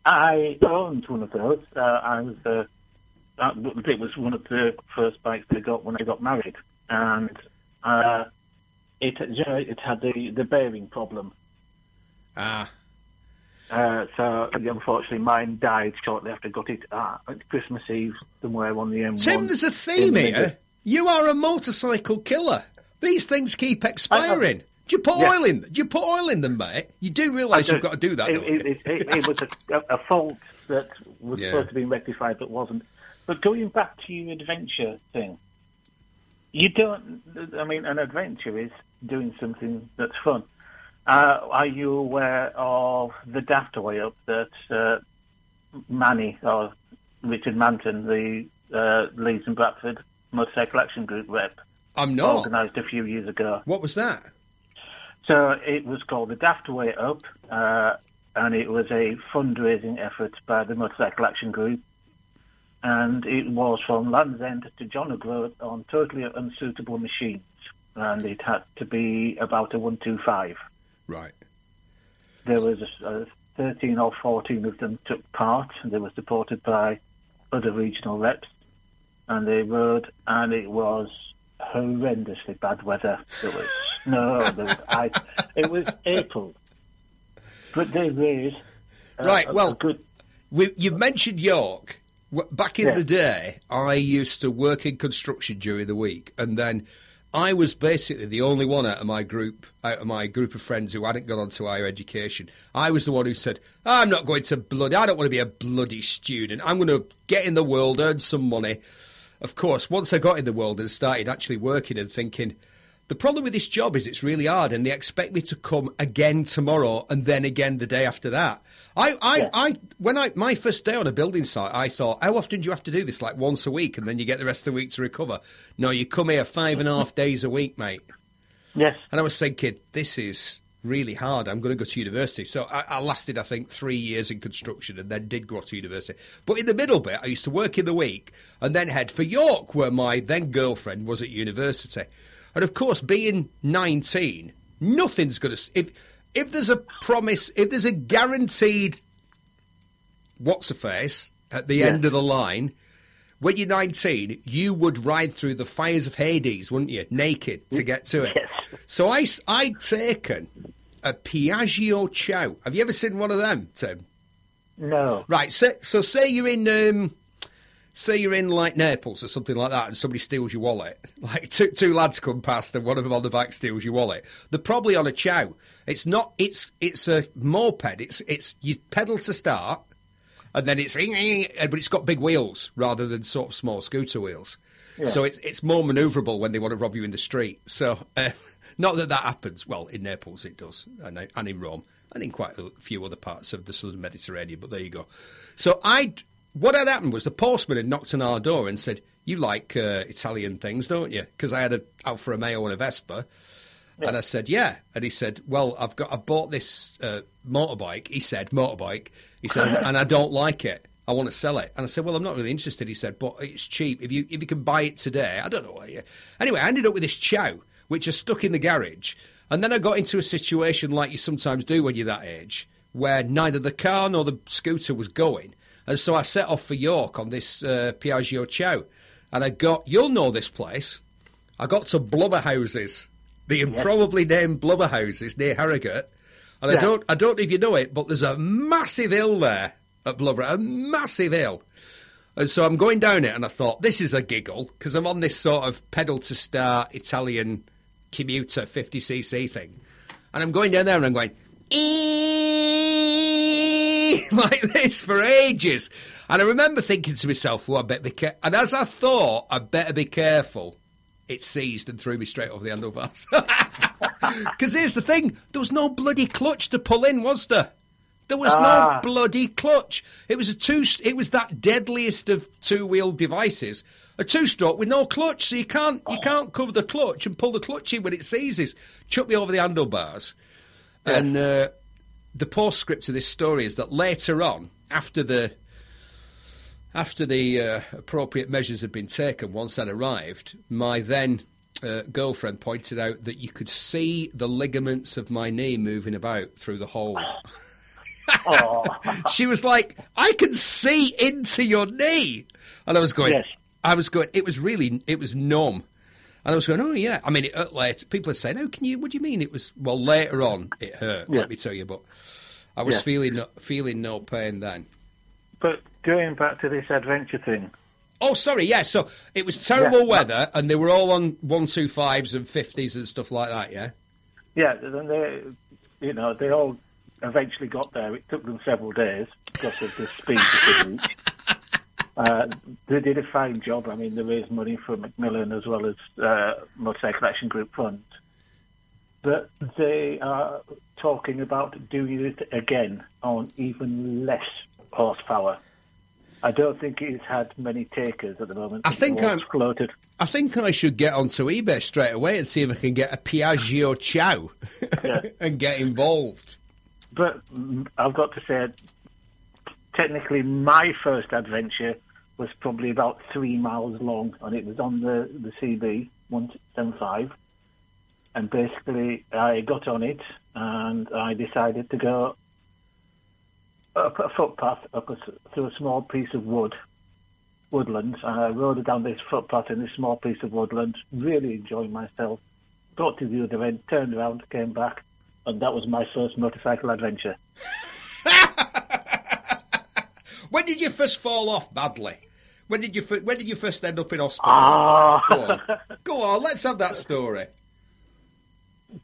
Speaker 2: I owned one of those. Uh, I was, uh, uh, it was one of the first bikes I got when I got married, and uh, it it had the the bearing problem.
Speaker 1: Ah,
Speaker 2: Uh, so unfortunately, mine died shortly after I got it uh, at Christmas Eve somewhere on the M1.
Speaker 1: Tim, there's a theme here. You are a motorcycle killer. These things keep expiring. Do you put
Speaker 2: Yeah.
Speaker 1: oil in? Do you put oil in them, mate? You do realise you've got to do that,
Speaker 2: It,
Speaker 1: don't you?
Speaker 2: it, it, it was a, a fault that was
Speaker 1: Yeah.
Speaker 2: supposed to be rectified but wasn't. But going back to your adventure thing, you don't. I mean, an adventure is doing something that's fun. Uh, are you aware of the Daftaway up that uh, Manny or Richard Manton, the uh, Leeds and Bradford Motorcycle Action Group rep,
Speaker 1: I'm not.
Speaker 2: organised a few years ago?
Speaker 1: What was that?
Speaker 2: So it was called the Daft Way Up, uh, and it was a fundraising effort by the Motorcycle Action Group. And it was from Land's End to John O'Groat on totally unsuitable machines. And it had to be about a 125.
Speaker 1: Right.
Speaker 2: There was uh, 13 or 14 of them took part. They were supported by other regional reps. And they rode, and it was horrendously bad weather. There was snow, there was ice. It was April. But they raised uh,
Speaker 1: Right, well-
Speaker 2: good
Speaker 1: We, you mentioned York. Back in
Speaker 2: Yeah.
Speaker 1: the day, I used to work in construction during the week, and then I was basically the only one out of my group, out of my group of friends who hadn't gone on to higher education. I was the one who said, "I'm not going to bloody. I don't want to be a bloody student. I'm going to get in the world, earn some money." Of course, once I got in the world and started actually working and thinking, the problem with this job is it's really hard, and they expect me to come again tomorrow and then again the day after that. I, I,
Speaker 2: Yeah.
Speaker 1: I, when I my first day on a building site, I thought, how often do you have to do this? Like once a week, and then you get the rest of the week to recover. No, you come here five and a half days a week, mate.
Speaker 2: Yes.
Speaker 1: And I was thinking, this is really hard. I'm going to go to university. So I, I, lasted, I think, three years in construction and then did go to university. But in the middle bit, I used to work in the week and then head for York, where my then girlfriend was at university. And of course, being 19, nothing's going to. If, if there's a promise, if there's a guaranteed what's a face at the end of the line, when you're 19, you would ride through the fires of Hades, wouldn't you? Naked to get to it.
Speaker 2: Yes.
Speaker 1: So I, I'd taken a Piaggio Ciao. Have you ever seen one of them, Tim?
Speaker 2: No.
Speaker 1: Right. So, so say you're in, um, say you're in like Naples or something like that, and somebody steals your wallet. Like two, two lads come past, and one of them on the back steals your wallet. They're probably on a Ciao. It's not. It's it's a moped. It's it's you pedal to start, and then it's but it's got big wheels rather than sort of small scooter wheels.
Speaker 2: Yeah.
Speaker 1: So it's it's more manoeuvrable when they want to rob you in the street. So uh, not that that happens. Well, in Naples it does, and, and in Rome, and in quite a few other parts of the southern Mediterranean. But there you go. So I, what had happened was the postman had knocked on our door and said, "You like uh, Italian things, don't you?" Because I had a Alfa Romeo and a Vespa. And I said, yeah. And he said, well, I've got, I bought this uh, motorbike. He said, motorbike. He said, and I don't like it. I want to sell it. And I said, well, I'm not really interested. He said, but it's cheap. If you if you can buy it today, I don't know. You... Anyway, I ended up with this Ciao, which is stuck in the garage. And then I got into a situation like you sometimes do when you're that age, where neither the car nor the scooter was going. And so I set off for York on this uh, Piaggio Ciao. And I got, you'll know this place. I got to Blubberhouses, the improbably named Blubberhouses near Harrogate. And I don't, I don't know if you know it, but there's a massive hill there at Blubber, a massive hill. And so I'm going down it, and I thought, this is a giggle, because I'm on this sort of pedal to start Italian commuter 50cc thing. And I'm going down there and I'm going, "Eeeeee," like this for ages. And I remember thinking to myself, well, I better be careful. And as I thought, I better be careful, it seized and threw me straight over the handlebars. Because here's the thing there was no bloody clutch to pull in, was there? There was
Speaker 2: Ah.
Speaker 1: no bloody clutch. It was a two. It was that deadliest of two-wheel devices, a two-stroke with no clutch. So you can't you can't cover the clutch and pull the clutch in when it seizes. Chuck me over the handlebars, and uh, the postscript to this story is that later on, after the after the uh, appropriate measures had been taken, once I'd arrived, my then uh, girlfriend pointed out that you could see the ligaments of my knee moving about through the hole.
Speaker 2: Oh,
Speaker 1: she was like, "I can see into your knee," and I was going,
Speaker 2: Yes.
Speaker 1: "I was going." It was really, it was numb, and I was going, "Oh yeah." I mean, it hurt later. People are saying, "Oh, can you? What do you mean?" It was well later on. It hurt.
Speaker 2: Yeah.
Speaker 1: Let me tell you, but I was
Speaker 2: Yeah.
Speaker 1: feeling no, feeling no pain then.
Speaker 2: but going back to this adventure thing,
Speaker 1: Oh, sorry. Yeah. So it was terrible
Speaker 2: Yeah.
Speaker 1: weather, and they were all on one two fives and fifties and stuff like that. Yeah.
Speaker 2: yeah, then they, you know, they all eventually got there. It took them several days because of the speed they reached. Uh, they did a fine job. I mean, they raised money for Macmillan as well as uh, Motorcycle Action Group Fund. But they are talking about doing it again on even less horsepower. I don't think it's had many takers at the moment.
Speaker 1: I think I'm-
Speaker 2: floated.
Speaker 1: I think I should get onto eBay straight away and see if I can get a Piaggio Ciao
Speaker 2: Yeah.
Speaker 1: and get involved.
Speaker 2: But mm, I've got to say, technically, my first adventure was probably about three miles long, and it was on the, the CB 175. And basically, I got on it, and I decided to go up a footpath up a, through a small piece of wood, woodland. And I rode down this footpath in this small piece of woodland, really enjoying myself. Got to the other end, turned around, came back, and that was my first motorcycle adventure.
Speaker 1: When did you first fall off badly? When did you when did you first end up in hospital?
Speaker 2: Ah,
Speaker 1: Go on, go on. Let's have that story.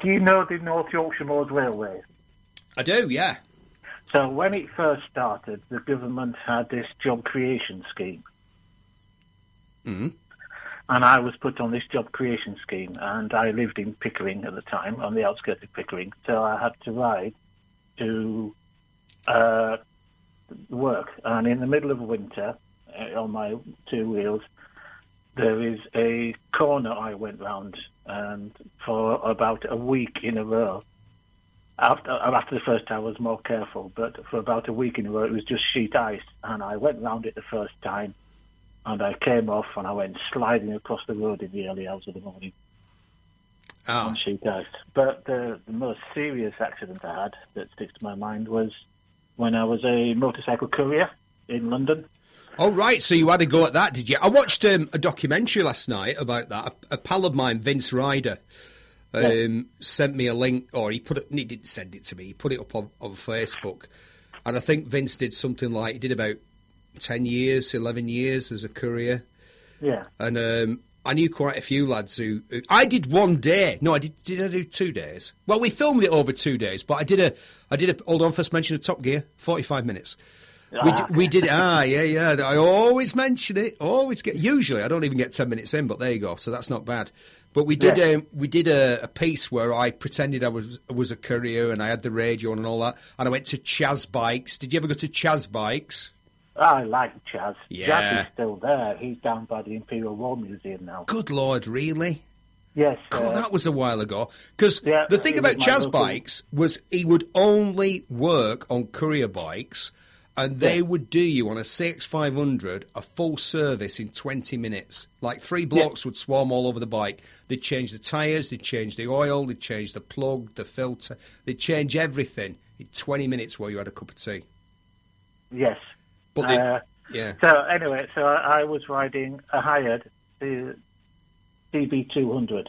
Speaker 2: do you know the North Yorkshire Moors Railway?
Speaker 1: I do, yeah.
Speaker 2: So when it first started, the government had this job creation scheme.
Speaker 1: Mhm.
Speaker 2: And I was put on this job creation scheme, and I lived in Pickering at the time, on the outskirts of Pickering, so I had to ride to uh, work. And in the middle of winter, on my two wheels, there is a corner I went round, and for about a week in a row. After, after the first time, I was more careful, but for about a week in a row, it was just sheet ice, and I went round it the first time, and I came off, and I went sliding across the road in the early hours of the morning
Speaker 1: Ah.
Speaker 2: on sheet ice. But the, the most serious accident I had that sticks to my mind was when I was a motorcycle courier in London.
Speaker 1: Oh right, so you had a go at that, did you? I watched um, a documentary last night about that. A, a pal of mine, Vince Ryder, um,
Speaker 2: Yeah.
Speaker 1: sent me a link, or he put it. He didn't send it to me. He put it up on, on Facebook, and I think Vince did something like he did about ten years, eleven years as a courier,
Speaker 2: Yeah.
Speaker 1: and um, I knew quite a few lads who, who. I did one day. No, I did. Did I do two days? Well, we filmed it over two days, but I did a. I did a. Hold on, first mention of Top Gear, forty-five minutes. We,
Speaker 2: Ah,
Speaker 1: d- we did ah yeah yeah I always mention it always get usually I don't even get ten minutes in but there you go so that's not bad but we did
Speaker 2: Yeah.
Speaker 1: um, we did a, a piece where I pretended I was was a courier and I had the radio on and all that and I went to Chaz Bikes did you ever go to Chaz Bikes
Speaker 2: I like Chaz.
Speaker 1: Yeah.
Speaker 2: Chaz is still there. He's down by the Imperial War Museum now.
Speaker 1: good lord really
Speaker 2: Yes.
Speaker 1: God,
Speaker 2: uh,
Speaker 1: that was a while ago. Because
Speaker 2: Yeah,
Speaker 1: the thing about Chaz
Speaker 2: local-
Speaker 1: Bikes was he would only work on courier bikes, and they
Speaker 2: Yeah.
Speaker 1: would do you on a CX500 a full service in 20 minutes. Like three blocks would swarm all over the bike. They'd change the tyres, they'd change the oil, they'd change the plug, the filter, they'd change everything in 20 minutes while you had a cup of tea.
Speaker 2: yes.
Speaker 1: But they,
Speaker 2: Uh,
Speaker 1: yeah,
Speaker 2: So anyway, so I, was riding a hired the CB200.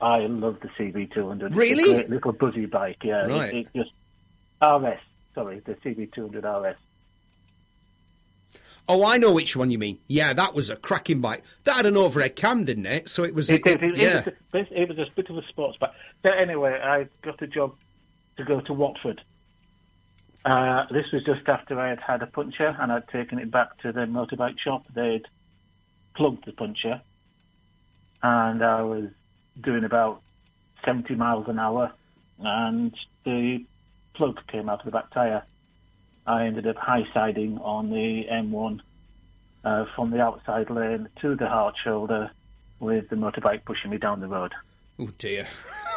Speaker 2: I love the CB200. It's a
Speaker 1: Really?
Speaker 2: great little buzzy bike. Yeah, it-
Speaker 1: Right.
Speaker 2: it, just RS. Sorry, the CB200 RS.
Speaker 1: Oh, I know which one you mean. Yeah, that was a cracking bike. That had an overhead cam, didn't it? So it was.
Speaker 2: It, it, it,
Speaker 1: yeah.
Speaker 2: it, was a, it was a bit of a sports bike. So anyway, I got a job to go to Watford. Uh, this was just after I had had a puncture and I'd taken it back to the motorbike shop. They'd plugged the puncture, and I was doing about 70 miles an hour, and the plug came out of the back tyre. I ended up high siding on the M1 uh, from the outside lane to the hard shoulder with the motorbike pushing me down the road.
Speaker 1: Oh dear.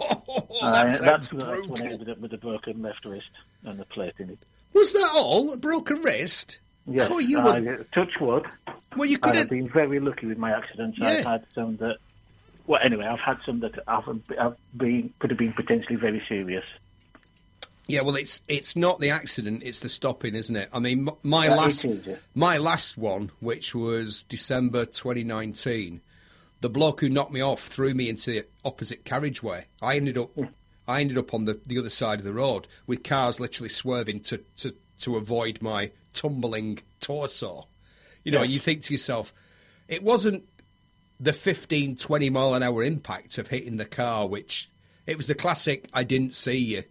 Speaker 1: oh,
Speaker 2: Uh, that's, that's when I ended up with a broken left wrist and a plate in it.
Speaker 1: Was that all? A broken wrist?
Speaker 2: Yes,
Speaker 1: Oh, you
Speaker 2: I,
Speaker 1: were.
Speaker 2: touch wood.
Speaker 1: Well, you
Speaker 2: I have been very lucky with my accidents. I've had some that, well, anyway, I've had some that have, have been could have been potentially very serious.
Speaker 1: Yeah, well, it's it's not the accident; it's the stopping, isn't it? I mean, my
Speaker 2: Yeah,
Speaker 1: last my last one, which was December 2019, the bloke who knocked me off threw me into the opposite carriageway. I ended up I ended up on the, the other side of the road with cars literally swerving to, to, to avoid my tumbling torso. You know,
Speaker 2: Yeah.
Speaker 1: you think to yourself, it wasn't the 15, 20 mile an hour impact of hitting the car, which it was the classic "I didn't see you."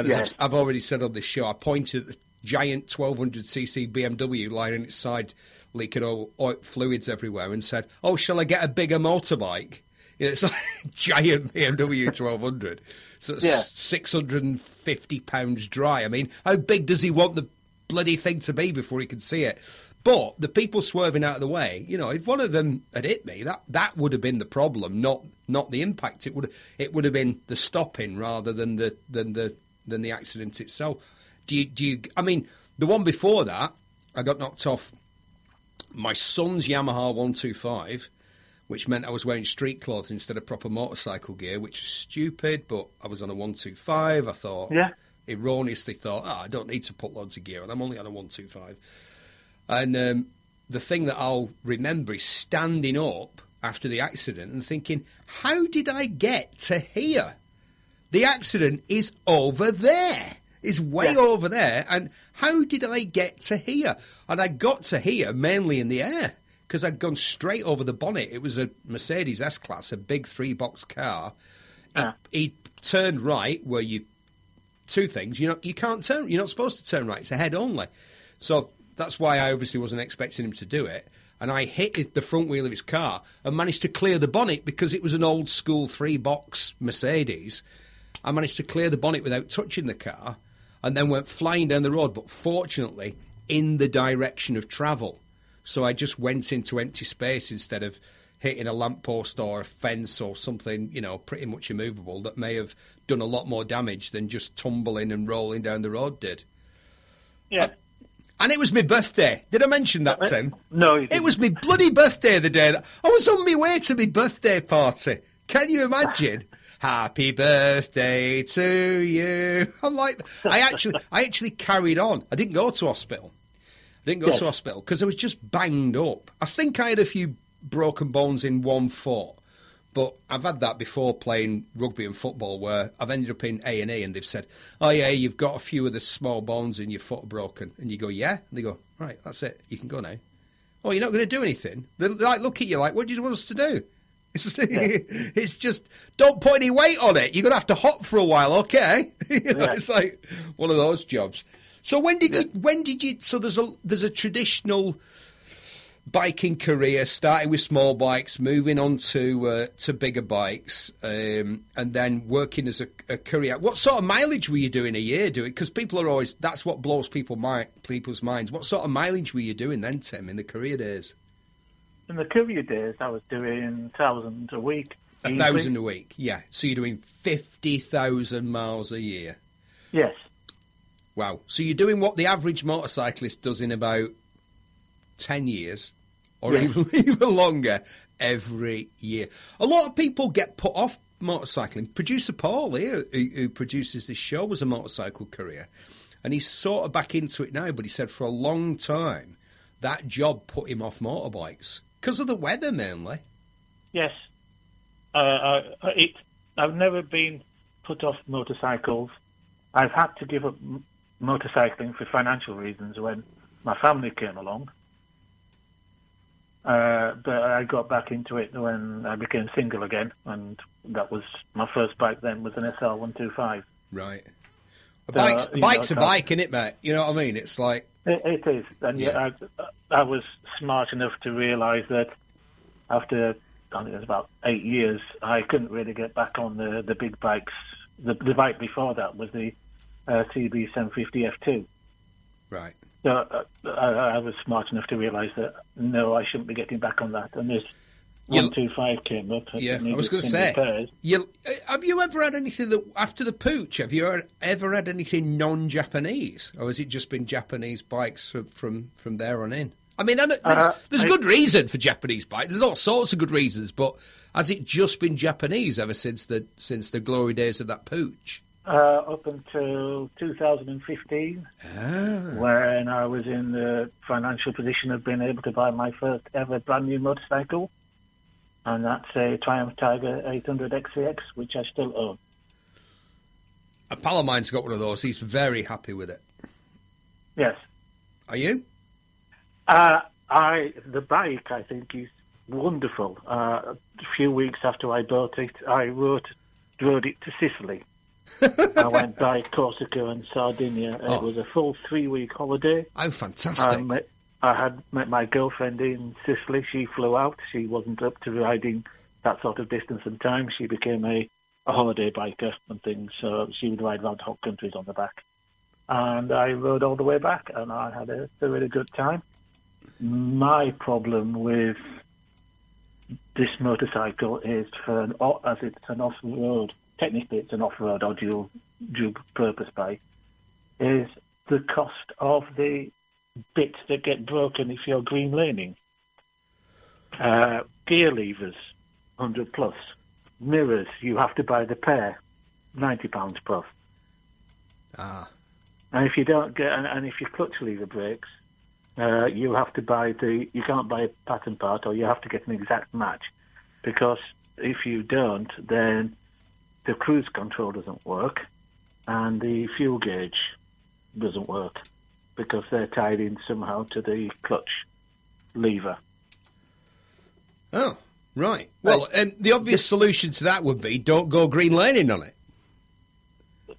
Speaker 1: And as
Speaker 2: Yes.
Speaker 1: I've, I've already said on this show, I pointed at the giant 1200cc BMW lying on its side, leaking all fluids everywhere, and said, "Oh, shall I get a bigger motorbike?" You know, it's like a giant BMW 1200, so it's
Speaker 2: Yeah.
Speaker 1: 650 pounds dry. I mean, how big does he want the bloody thing to be before he can see it? But the people swerving out of the way, you know, if one of them had hit me, that that would have been the problem, not not the impact. It would it would have been the stopping rather than the than the than the accident itself. Do you do you? I mean, the one before that, I got knocked off my son's Yamaha 125, which meant I was wearing street clothes instead of proper motorcycle gear, which is stupid, but I was on a 125. I thought,
Speaker 2: Yeah.
Speaker 1: erroneously thought, oh, I don't need to put loads of gear on, I'm only on a 125. And um, the thing that I'll remember is standing up after the accident and thinking, how did I get to here? The accident is over there. Is way
Speaker 2: Yeah.
Speaker 1: over there. And how did I get to here? And I got to here mainly in the air because I'd gone straight over the bonnet. It was a Mercedes S Class, a big three box car. He,
Speaker 2: Ah.
Speaker 1: he turned right where you two things. You know, you can't turn. You're not supposed to turn right. It's a head only. So that's why I obviously wasn't expecting him to do it. And I hit the front wheel of his car and managed to clear the bonnet because it was an old school three box Mercedes. I managed to clear the bonnet without touching the car, and then went flying down the road. But fortunately, in the direction of travel. So I just went into empty space instead of hitting a lamppost or a fence or something, you know, pretty much immovable that may have done a lot more damage than just tumbling and rolling down the road did.
Speaker 2: Yeah.
Speaker 1: Uh, and it was my birthday. Did I mention that,
Speaker 2: Uh,
Speaker 1: Tim?
Speaker 2: no, you
Speaker 1: It was my bloody birthday the day that I was on my way to my birthday party. Can you imagine? Happy birthday to you. I'm like, I actually, I actually carried on. I didn't go to hospital. I didn't go to hospital because I was just banged up. I think I had a few broken bones in one foot, but I've had that before playing rugby and football, where I've ended up in A and E, and they've said, "Oh yeah, you've got a few of the small bones in your foot broken," and you go, "Yeah," and they go, "Right, that's it. You can go now." Oh, you're not going to do anything. They like look at you like, "What do you want us to do?" It's, it's just don't put any weight on it. You're going to have to hop for a while, okay? you know,
Speaker 2: Yeah.
Speaker 1: It's like one of those jobs. So when did you? When did you? So there's a there's a traditional biking career, starting with small bikes, moving on to uh, to bigger bikes, um, and then working as a, a courier. What sort of mileage were you doing a year? Doing because people are always that's what blows people mi- people's minds. What sort of mileage were you doing then, Tim, in the career days?
Speaker 2: In the courier days, I was doing thousands a week.
Speaker 1: A
Speaker 2: easily.
Speaker 1: thousand a week, yeah. So you're doing fifty thousand miles a year.
Speaker 2: Yes.
Speaker 1: Wow. So you're doing what the average motorcyclist does in about 10 years or
Speaker 2: Yeah.
Speaker 1: even, even longer every year. A lot of people get put off motorcycling. Producer Paul here, who, who produces this show, was a motorcycle career. And he's sort of back into it now, but he said for a long time that job put him off motorbikes because of the weather mainly.
Speaker 2: Yes. Uh, uh, it, I've never been put off motorcycles. I've had to give up m- motorcycling for financial reasons when my family came along. Uh, but I got back into it when I became single again, and that was my first bike. Then was an SL one two five.
Speaker 1: Right. A
Speaker 2: So,
Speaker 1: bike's, a bike's
Speaker 2: know,
Speaker 1: a bike, isn't it, mate? You know what I mean? It's like,
Speaker 2: It, it is, and
Speaker 1: Yeah.
Speaker 2: I, I was smart enough to realise that after I think it was about eight years, I couldn't really get back on the the big bikes. The, the bike before that was the uh, CB 750 F2.
Speaker 1: right.
Speaker 2: So uh, I, I was smart enough to realise that no, I shouldn't be getting back on that. And
Speaker 1: You-
Speaker 2: one two five came up.
Speaker 1: Yeah, I was going to say. You, uh, have you ever had anything that after the Puch? Have you ever- ever had anything non-Japanese, or has it just been Japanese bikes from from, from there on in? I mean, I know, there's,
Speaker 2: Uh,
Speaker 1: there's
Speaker 2: I-
Speaker 1: good reason for Japanese bikes. There's all sorts of good reasons, but has it just been Japanese ever since the since the glory days of that Puch?
Speaker 2: Uh, up until 2015,
Speaker 1: Ah,
Speaker 2: when I was in the financial position of being able to buy my first ever brand new motorcycle, and that's a Triumph Tiger 800 XCX, which I still own.
Speaker 1: a pal of mine's got one of those. He's very happy with it.
Speaker 2: Yes,
Speaker 1: Are you?
Speaker 2: uh, I the bike I think is wonderful. Uh, a few weeks after I bought it, I rode rode it to Sicily. I went by Corsica and Sardinia. and
Speaker 1: Oh.
Speaker 2: It was a full three week holiday.
Speaker 1: Oh, fantastic!
Speaker 2: I, met, I had met my girlfriend in Sicily. She flew out. She wasn't up to riding that sort of distance and time. She became a, a holiday biker and things. So she would ride around hot countries on the back. And I rode all the way back, and I had a, a really good time. My problem with this motorcycle is for an as it's an off-road. Technically, it's an off-road or dual dual purpose bike. Is the cost of the bits that get broken if you're green laning. Uh, gear levers, 100 plus. Mirrors, you have to buy the pair, 90 pounds plus.
Speaker 1: ah,
Speaker 2: And if you don't get, and, and if your clutch lever breaks, uh, you have to buy the, you can't buy a pattern part or you have to get an exact match. Because if you don't, then the cruise control doesn't work and the fuel gauge doesn't work because they're tied in somehow to the clutch lever.
Speaker 1: oh, right. Well, and the obvious solution to that would be don't go green laning on it.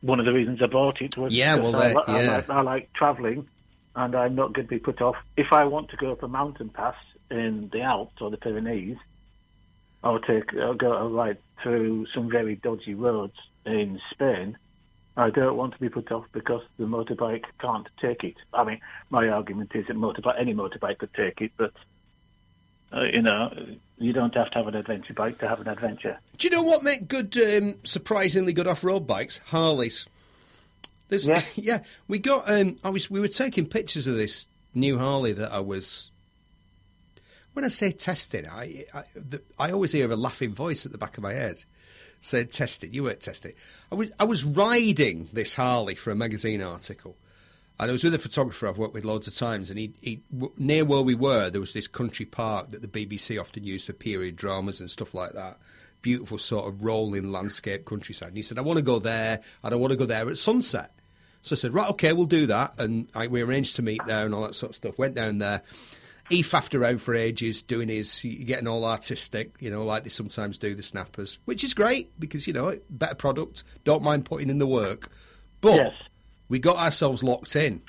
Speaker 2: One of the reasons I bought it was
Speaker 1: Yeah, well,
Speaker 2: I, li- I
Speaker 1: yeah.
Speaker 2: like, I like travelling and I'm not going to be put off. If I want to go up a mountain pass in the Alps or the Pyrenees, I'll take I'll go I'll ride through some very dodgy roads in Spain. I don't want to be put off because the motorbike can't take it. I mean, my argument is that motorbike any motorbike could take it, but Uh, you know, you don't have to have an adventure bike to have an adventure.
Speaker 1: Do you know what make good, um, surprisingly good off-road bikes? Harleys. There's,
Speaker 2: Yeah.
Speaker 1: yeah. We got. Um, I was. We were taking pictures of this new Harley that I was. When I say testing, I I, the, I always hear a laughing voice at the back of my head saying it. You weren't testing. I was. I was riding this Harley for a magazine article. And I was with a photographer I've worked with loads of times, and he, he near where we were, there was this country park that the BBC often used for period dramas and stuff like that. Beautiful sort of rolling landscape countryside. And he said, "I want to go there, I want to go there at sunset." So I said, "Right, okay, we'll do that." And I, we arranged to meet there and all that sort of stuff. Went down there. He faffed around for ages, doing his getting all artistic, you know, like they sometimes do the snappers, which is great because you know better product. Don't mind putting in the work, but
Speaker 2: Yes.
Speaker 1: we got ourselves locked in.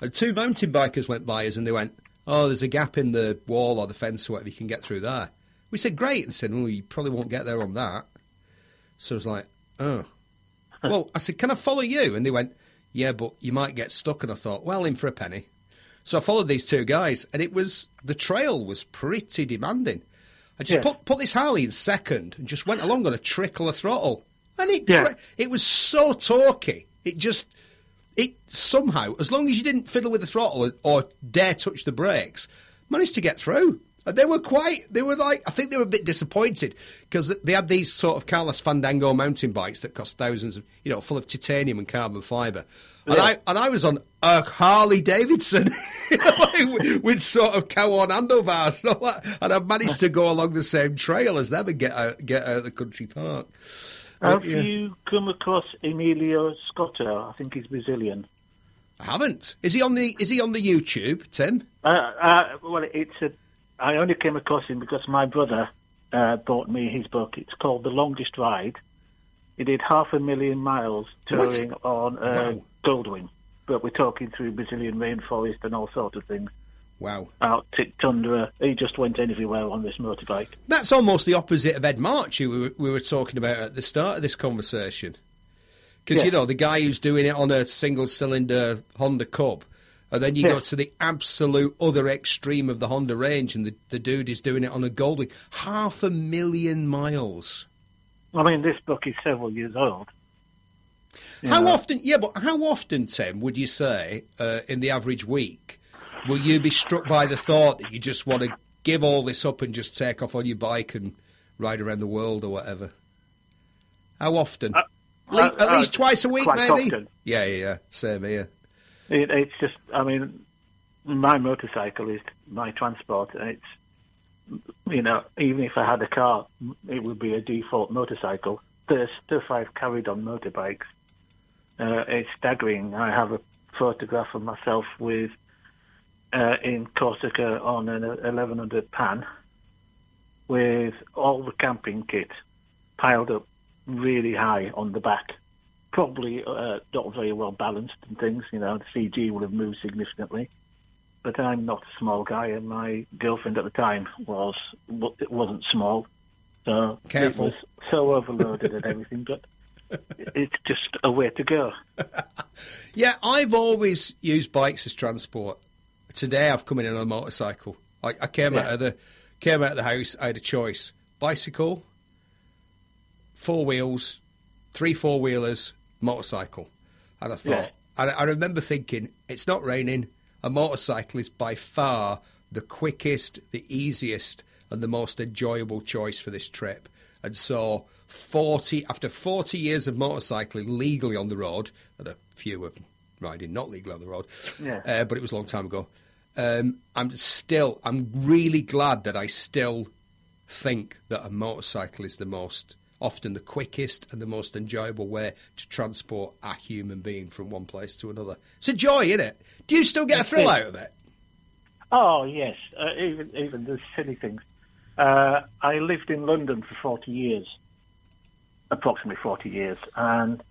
Speaker 1: And two mountain bikers went by us and they went, Oh, there's a gap in the wall or the fence or whatever, you can get through there. We said, Great. And said, "Well, you probably won't get there on that. So I was like, Oh. well, I said, Can I follow you? And they went, Yeah, but you might get stuck. And I thought, Well, in for a penny. So I followed these two guys and it was, the trail was pretty demanding. I just
Speaker 2: Yeah.
Speaker 1: put, put this Harley in second and just went along on a trickle of throttle. And it,
Speaker 2: Yeah.
Speaker 1: tra- it was so torquey. It just, it somehow, as long as you didn't fiddle with the throttle or dare touch the brakes, managed to get through. And they were quite, they were like, I think they were a bit disappointed because they had these sort of Carlos Fandango mountain bikes that cost thousands of, you know, full of titanium and carbon fibre. And,
Speaker 2: Yeah.
Speaker 1: I, and I was on a Harley Davidson you know, with, sort of cow on handlebars and all that. And I've managed to go along the same trail as them and get out, get out of the country park. But,
Speaker 2: Have
Speaker 1: yeah.
Speaker 2: you come across Emilio Scotto? I think he's Brazilian.
Speaker 1: I haven't. Is he on the Is he on the YouTube, Tim?
Speaker 2: Uh, uh, well, it's a. I only came across him because my brother uh, bought me his book. It's called The Longest Ride. He did half a million miles touring on uh,
Speaker 1: Wow.
Speaker 2: Goldwing, but we're talking through Brazilian rainforest and all sorts of things.
Speaker 1: Wow,
Speaker 2: Arctic tundra. He just went everywhere on this motorbike.
Speaker 1: that's almost the opposite of Ed March, who we were, we were talking about at the start of this conversation. Because
Speaker 2: Yeah.
Speaker 1: you know the guy who's doing it on a single cylinder Honda Cub, and then you
Speaker 2: Yeah.
Speaker 1: go to the absolute other extreme of the Honda range, and the, the dude is doing it on a Goldwing, half a million miles.
Speaker 2: I mean, this book is several years old. You
Speaker 1: How
Speaker 2: know,
Speaker 1: often? Yeah, but how often, Tim, would you say uh, in the average week will you be struck by the thought that you just want to give all this up and just take off on your bike and ride around the world or whatever? How often?
Speaker 2: Uh,
Speaker 1: Le-
Speaker 2: uh,
Speaker 1: At
Speaker 2: uh,
Speaker 1: least twice a week,
Speaker 2: quite
Speaker 1: maybe.
Speaker 2: often.
Speaker 1: Yeah, yeah, yeah. Same here.
Speaker 2: It, it's just, I mean, my motorcycle is my transport. and It's, you know, even if I had a car, it would be a default motorcycle. The stuff I've carried on motorbikes, uh, it's staggering. I have a photograph of myself with, uh, in Corsica on an 1100 pan, with all the camping kit piled up really high on the back probably uh, not very well balanced and things. You know, the CG would have moved significantly. But I'm not a small guy, and my girlfriend at the time was wasn't small, so
Speaker 1: Careful.
Speaker 2: it was so overloaded and everything. But it's just a way to go.
Speaker 1: Yeah, I've always used bikes as transport. Today I've come in on a motorcycle. I, I came out of the came out of the house. I had a choice: bicycle, four wheels, three four wheelers, motorcycle. And I thought,
Speaker 2: Yeah.
Speaker 1: I, I remember thinking, it's not raining. A motorcycle is by far the quickest, the easiest, and the most enjoyable choice for this trip. And so, forty after forty years of motorcycling legally on the road, and a few of riding not legally on the road,
Speaker 2: Yeah.
Speaker 1: uh, but it was a long time ago. Um, I'm still, I'm really glad that I still think that a motorcycle is the most often the quickest and the most enjoyable way to transport a human being from one place to another. It's a joy, isn't it? Do you still get a thrill out of it?
Speaker 2: Oh yes, uh, even even the silly things. Uh, I lived in London for forty years, approximately forty years, and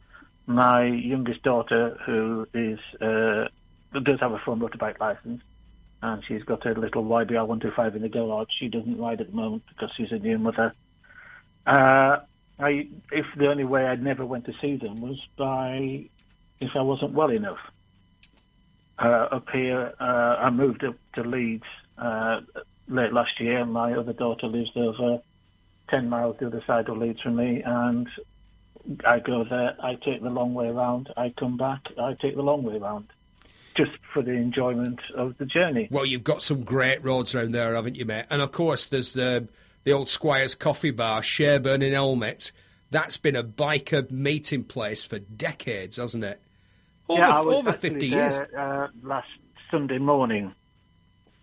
Speaker 2: my youngest daughter, who is uh, does have a full motorbike license, and she's got a little YBR one two five in the garage. She doesn't ride at the moment because she's a new mother. Uh, I, if the only way I'd never went to see them was by if I wasn't well enough uh, up here. Uh, I moved up to Leeds uh, late last year. My other daughter lives over 10 miles the other side of Leeds from me, and I go there, I take the long way around, I come back, I take the long way around. Just for the enjoyment of the journey.
Speaker 1: Well, you've got some great roads around there, haven't you, mate? And of course, there's the the old Squire's Coffee Bar, Sherburn in Elmet. That's been a biker meeting place for decades, hasn't it? Over,
Speaker 2: yeah,
Speaker 1: over 50
Speaker 2: there,
Speaker 1: years.
Speaker 2: Uh, last Sunday morning,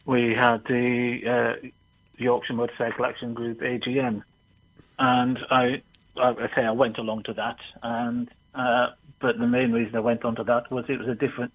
Speaker 2: we had the uh, Yorkshire Motorcycle Action Group AGM, and I, I say I went along to that, and uh, but the main reason I went on to that was it was a different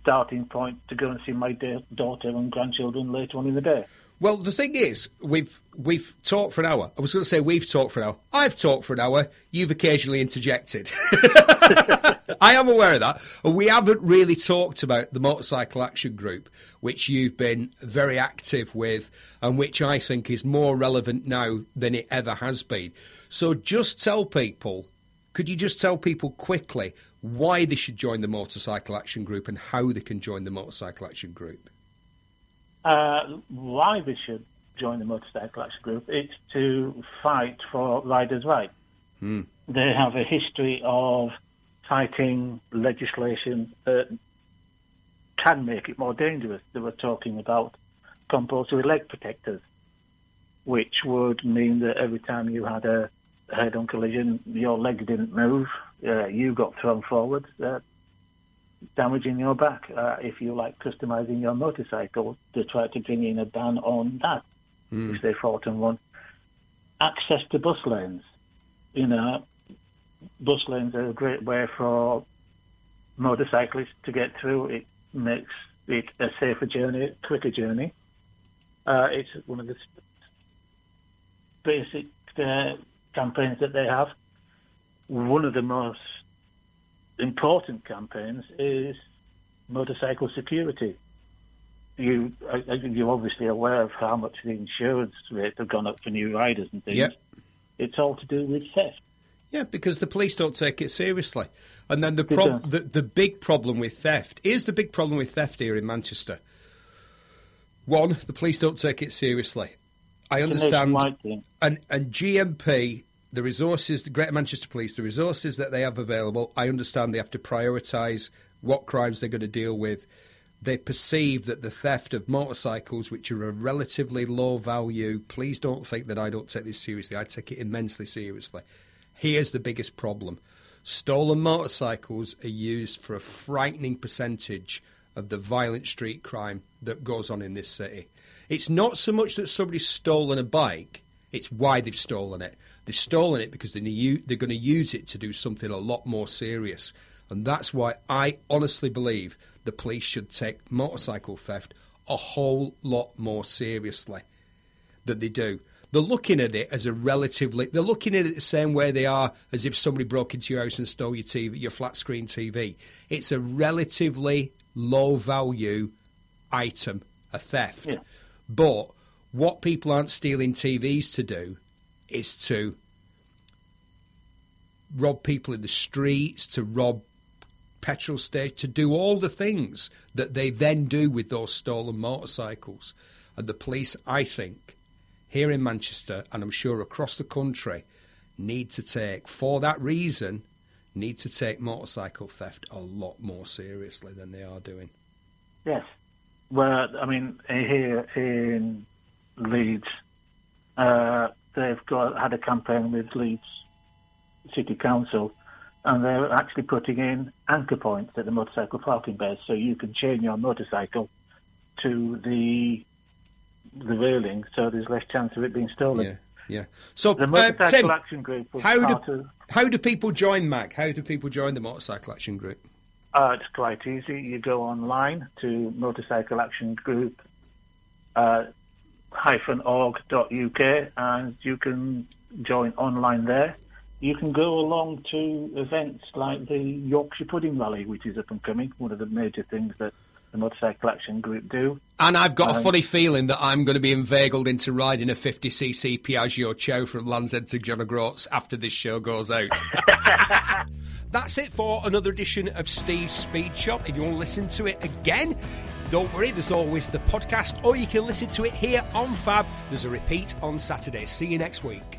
Speaker 2: starting point to go and see my da- daughter and grandchildren later on in the day.
Speaker 1: Well, the thing is, we've we've talked for an hour. I was going to say we've talked for an hour. I've talked for an hour. You've occasionally interjected. I am aware of that. We haven't really talked about the Motorcycle Action Group, which you've been very active with, and which I think is more relevant now than it ever has been. So, just tell people. Could you just tell people quickly why they should join the Motorcycle Action Group and how they can join the Motorcycle Action Group?
Speaker 2: Uh, why they should join the Motorcycle Action Group? It's to fight for riders' rights.
Speaker 1: Hmm.
Speaker 2: They have a history of fighting legislation that can make it more dangerous. They were talking about compulsory leg protectors, which would mean that every time you had a head-on collision, your leg didn't move, uh, you got thrown forward, uh, damaging your back. Uh, if you like customizing your motorcycle, they try to bring in a ban on that,
Speaker 1: Mm.
Speaker 2: which they fought and won. Access to bus lanes. You know, bus lanes are a great way for motorcyclists to get through. It makes it a safer journey, a quicker journey. Uh, it's one of the basic uh, campaigns that they have. One of the most important campaigns is motorcycle security. You, think you're obviously aware of how much the insurance rates have gone up for new riders and things.
Speaker 1: Yep.
Speaker 2: It's all to do with theft.
Speaker 1: Yeah, because the police don't take it seriously. And then the, prob- the, the big problem with theft is the big problem with theft here in Manchester. One, the police don't take it seriously. I understand, and and GMP, the resources, the Greater Manchester Police, the resources that they have available, I understand they have to prioritise what crimes they're going to deal with. They perceive that the theft of motorcycles, which are a relatively low value, please don't think that I don't take this seriously. I take it immensely seriously. Here's the biggest problem stolen motorcycles are used for a frightening percentage of the violent street crime that goes on in this city. It's not so much that somebody's stolen a bike, it's why they've stolen it. They've stolen it because they're going to use it to do something a lot more serious. And that's why I honestly believe the police should take motorcycle theft a whole lot more seriously than they do. They're looking at it as a relatively. They're looking at it the same way they are as if somebody broke into your house and stole your TV, your flat screen TV. It's a relatively low value item, a theft.
Speaker 2: Yeah.
Speaker 1: But what people aren't stealing TVs to do is to rob people in the streets, to rob petrol stations, to do all the things that they then do with those stolen motorcycles. And the police, I think, here in Manchester, and I'm sure across the country, need to take, for that reason, need to take motorcycle theft a lot more seriously than they are doing.
Speaker 2: Yes. Well, I mean, here in Leeds, uh, they've got had a campaign with Leeds City Council, and they're actually putting in anchor points at the motorcycle parking bays, so you can chain your motorcycle to the the railing, so there's less chance of it being stolen.
Speaker 1: Yeah, yeah. So,
Speaker 2: The
Speaker 1: uh,
Speaker 2: Motorcycle
Speaker 1: Tim,
Speaker 2: Action Group was
Speaker 1: how do
Speaker 2: of.
Speaker 1: how do people join MAG? How do people join the Motorcycle Action Group?
Speaker 2: Uh, it's quite easy. You go online to Motorcycle Action Group uh, hyphen org.uk and you can join online there. You can go along to events like the Yorkshire Pudding Rally, which is up and coming, one of the major things that the Motorcycle Action Group do.
Speaker 1: And I've got a
Speaker 2: Um,
Speaker 1: funny feeling that I'm going to be inveigled into riding a 50cc Piaggio Ciao from Land's End to John O'Groats after this show goes out. That's it for another edition of Steve's Speed Shop. If you want to listen to it again, Don't worry, there's always the podcast, or you can listen to it here on Fab. There's a repeat on Saturday. See you next week.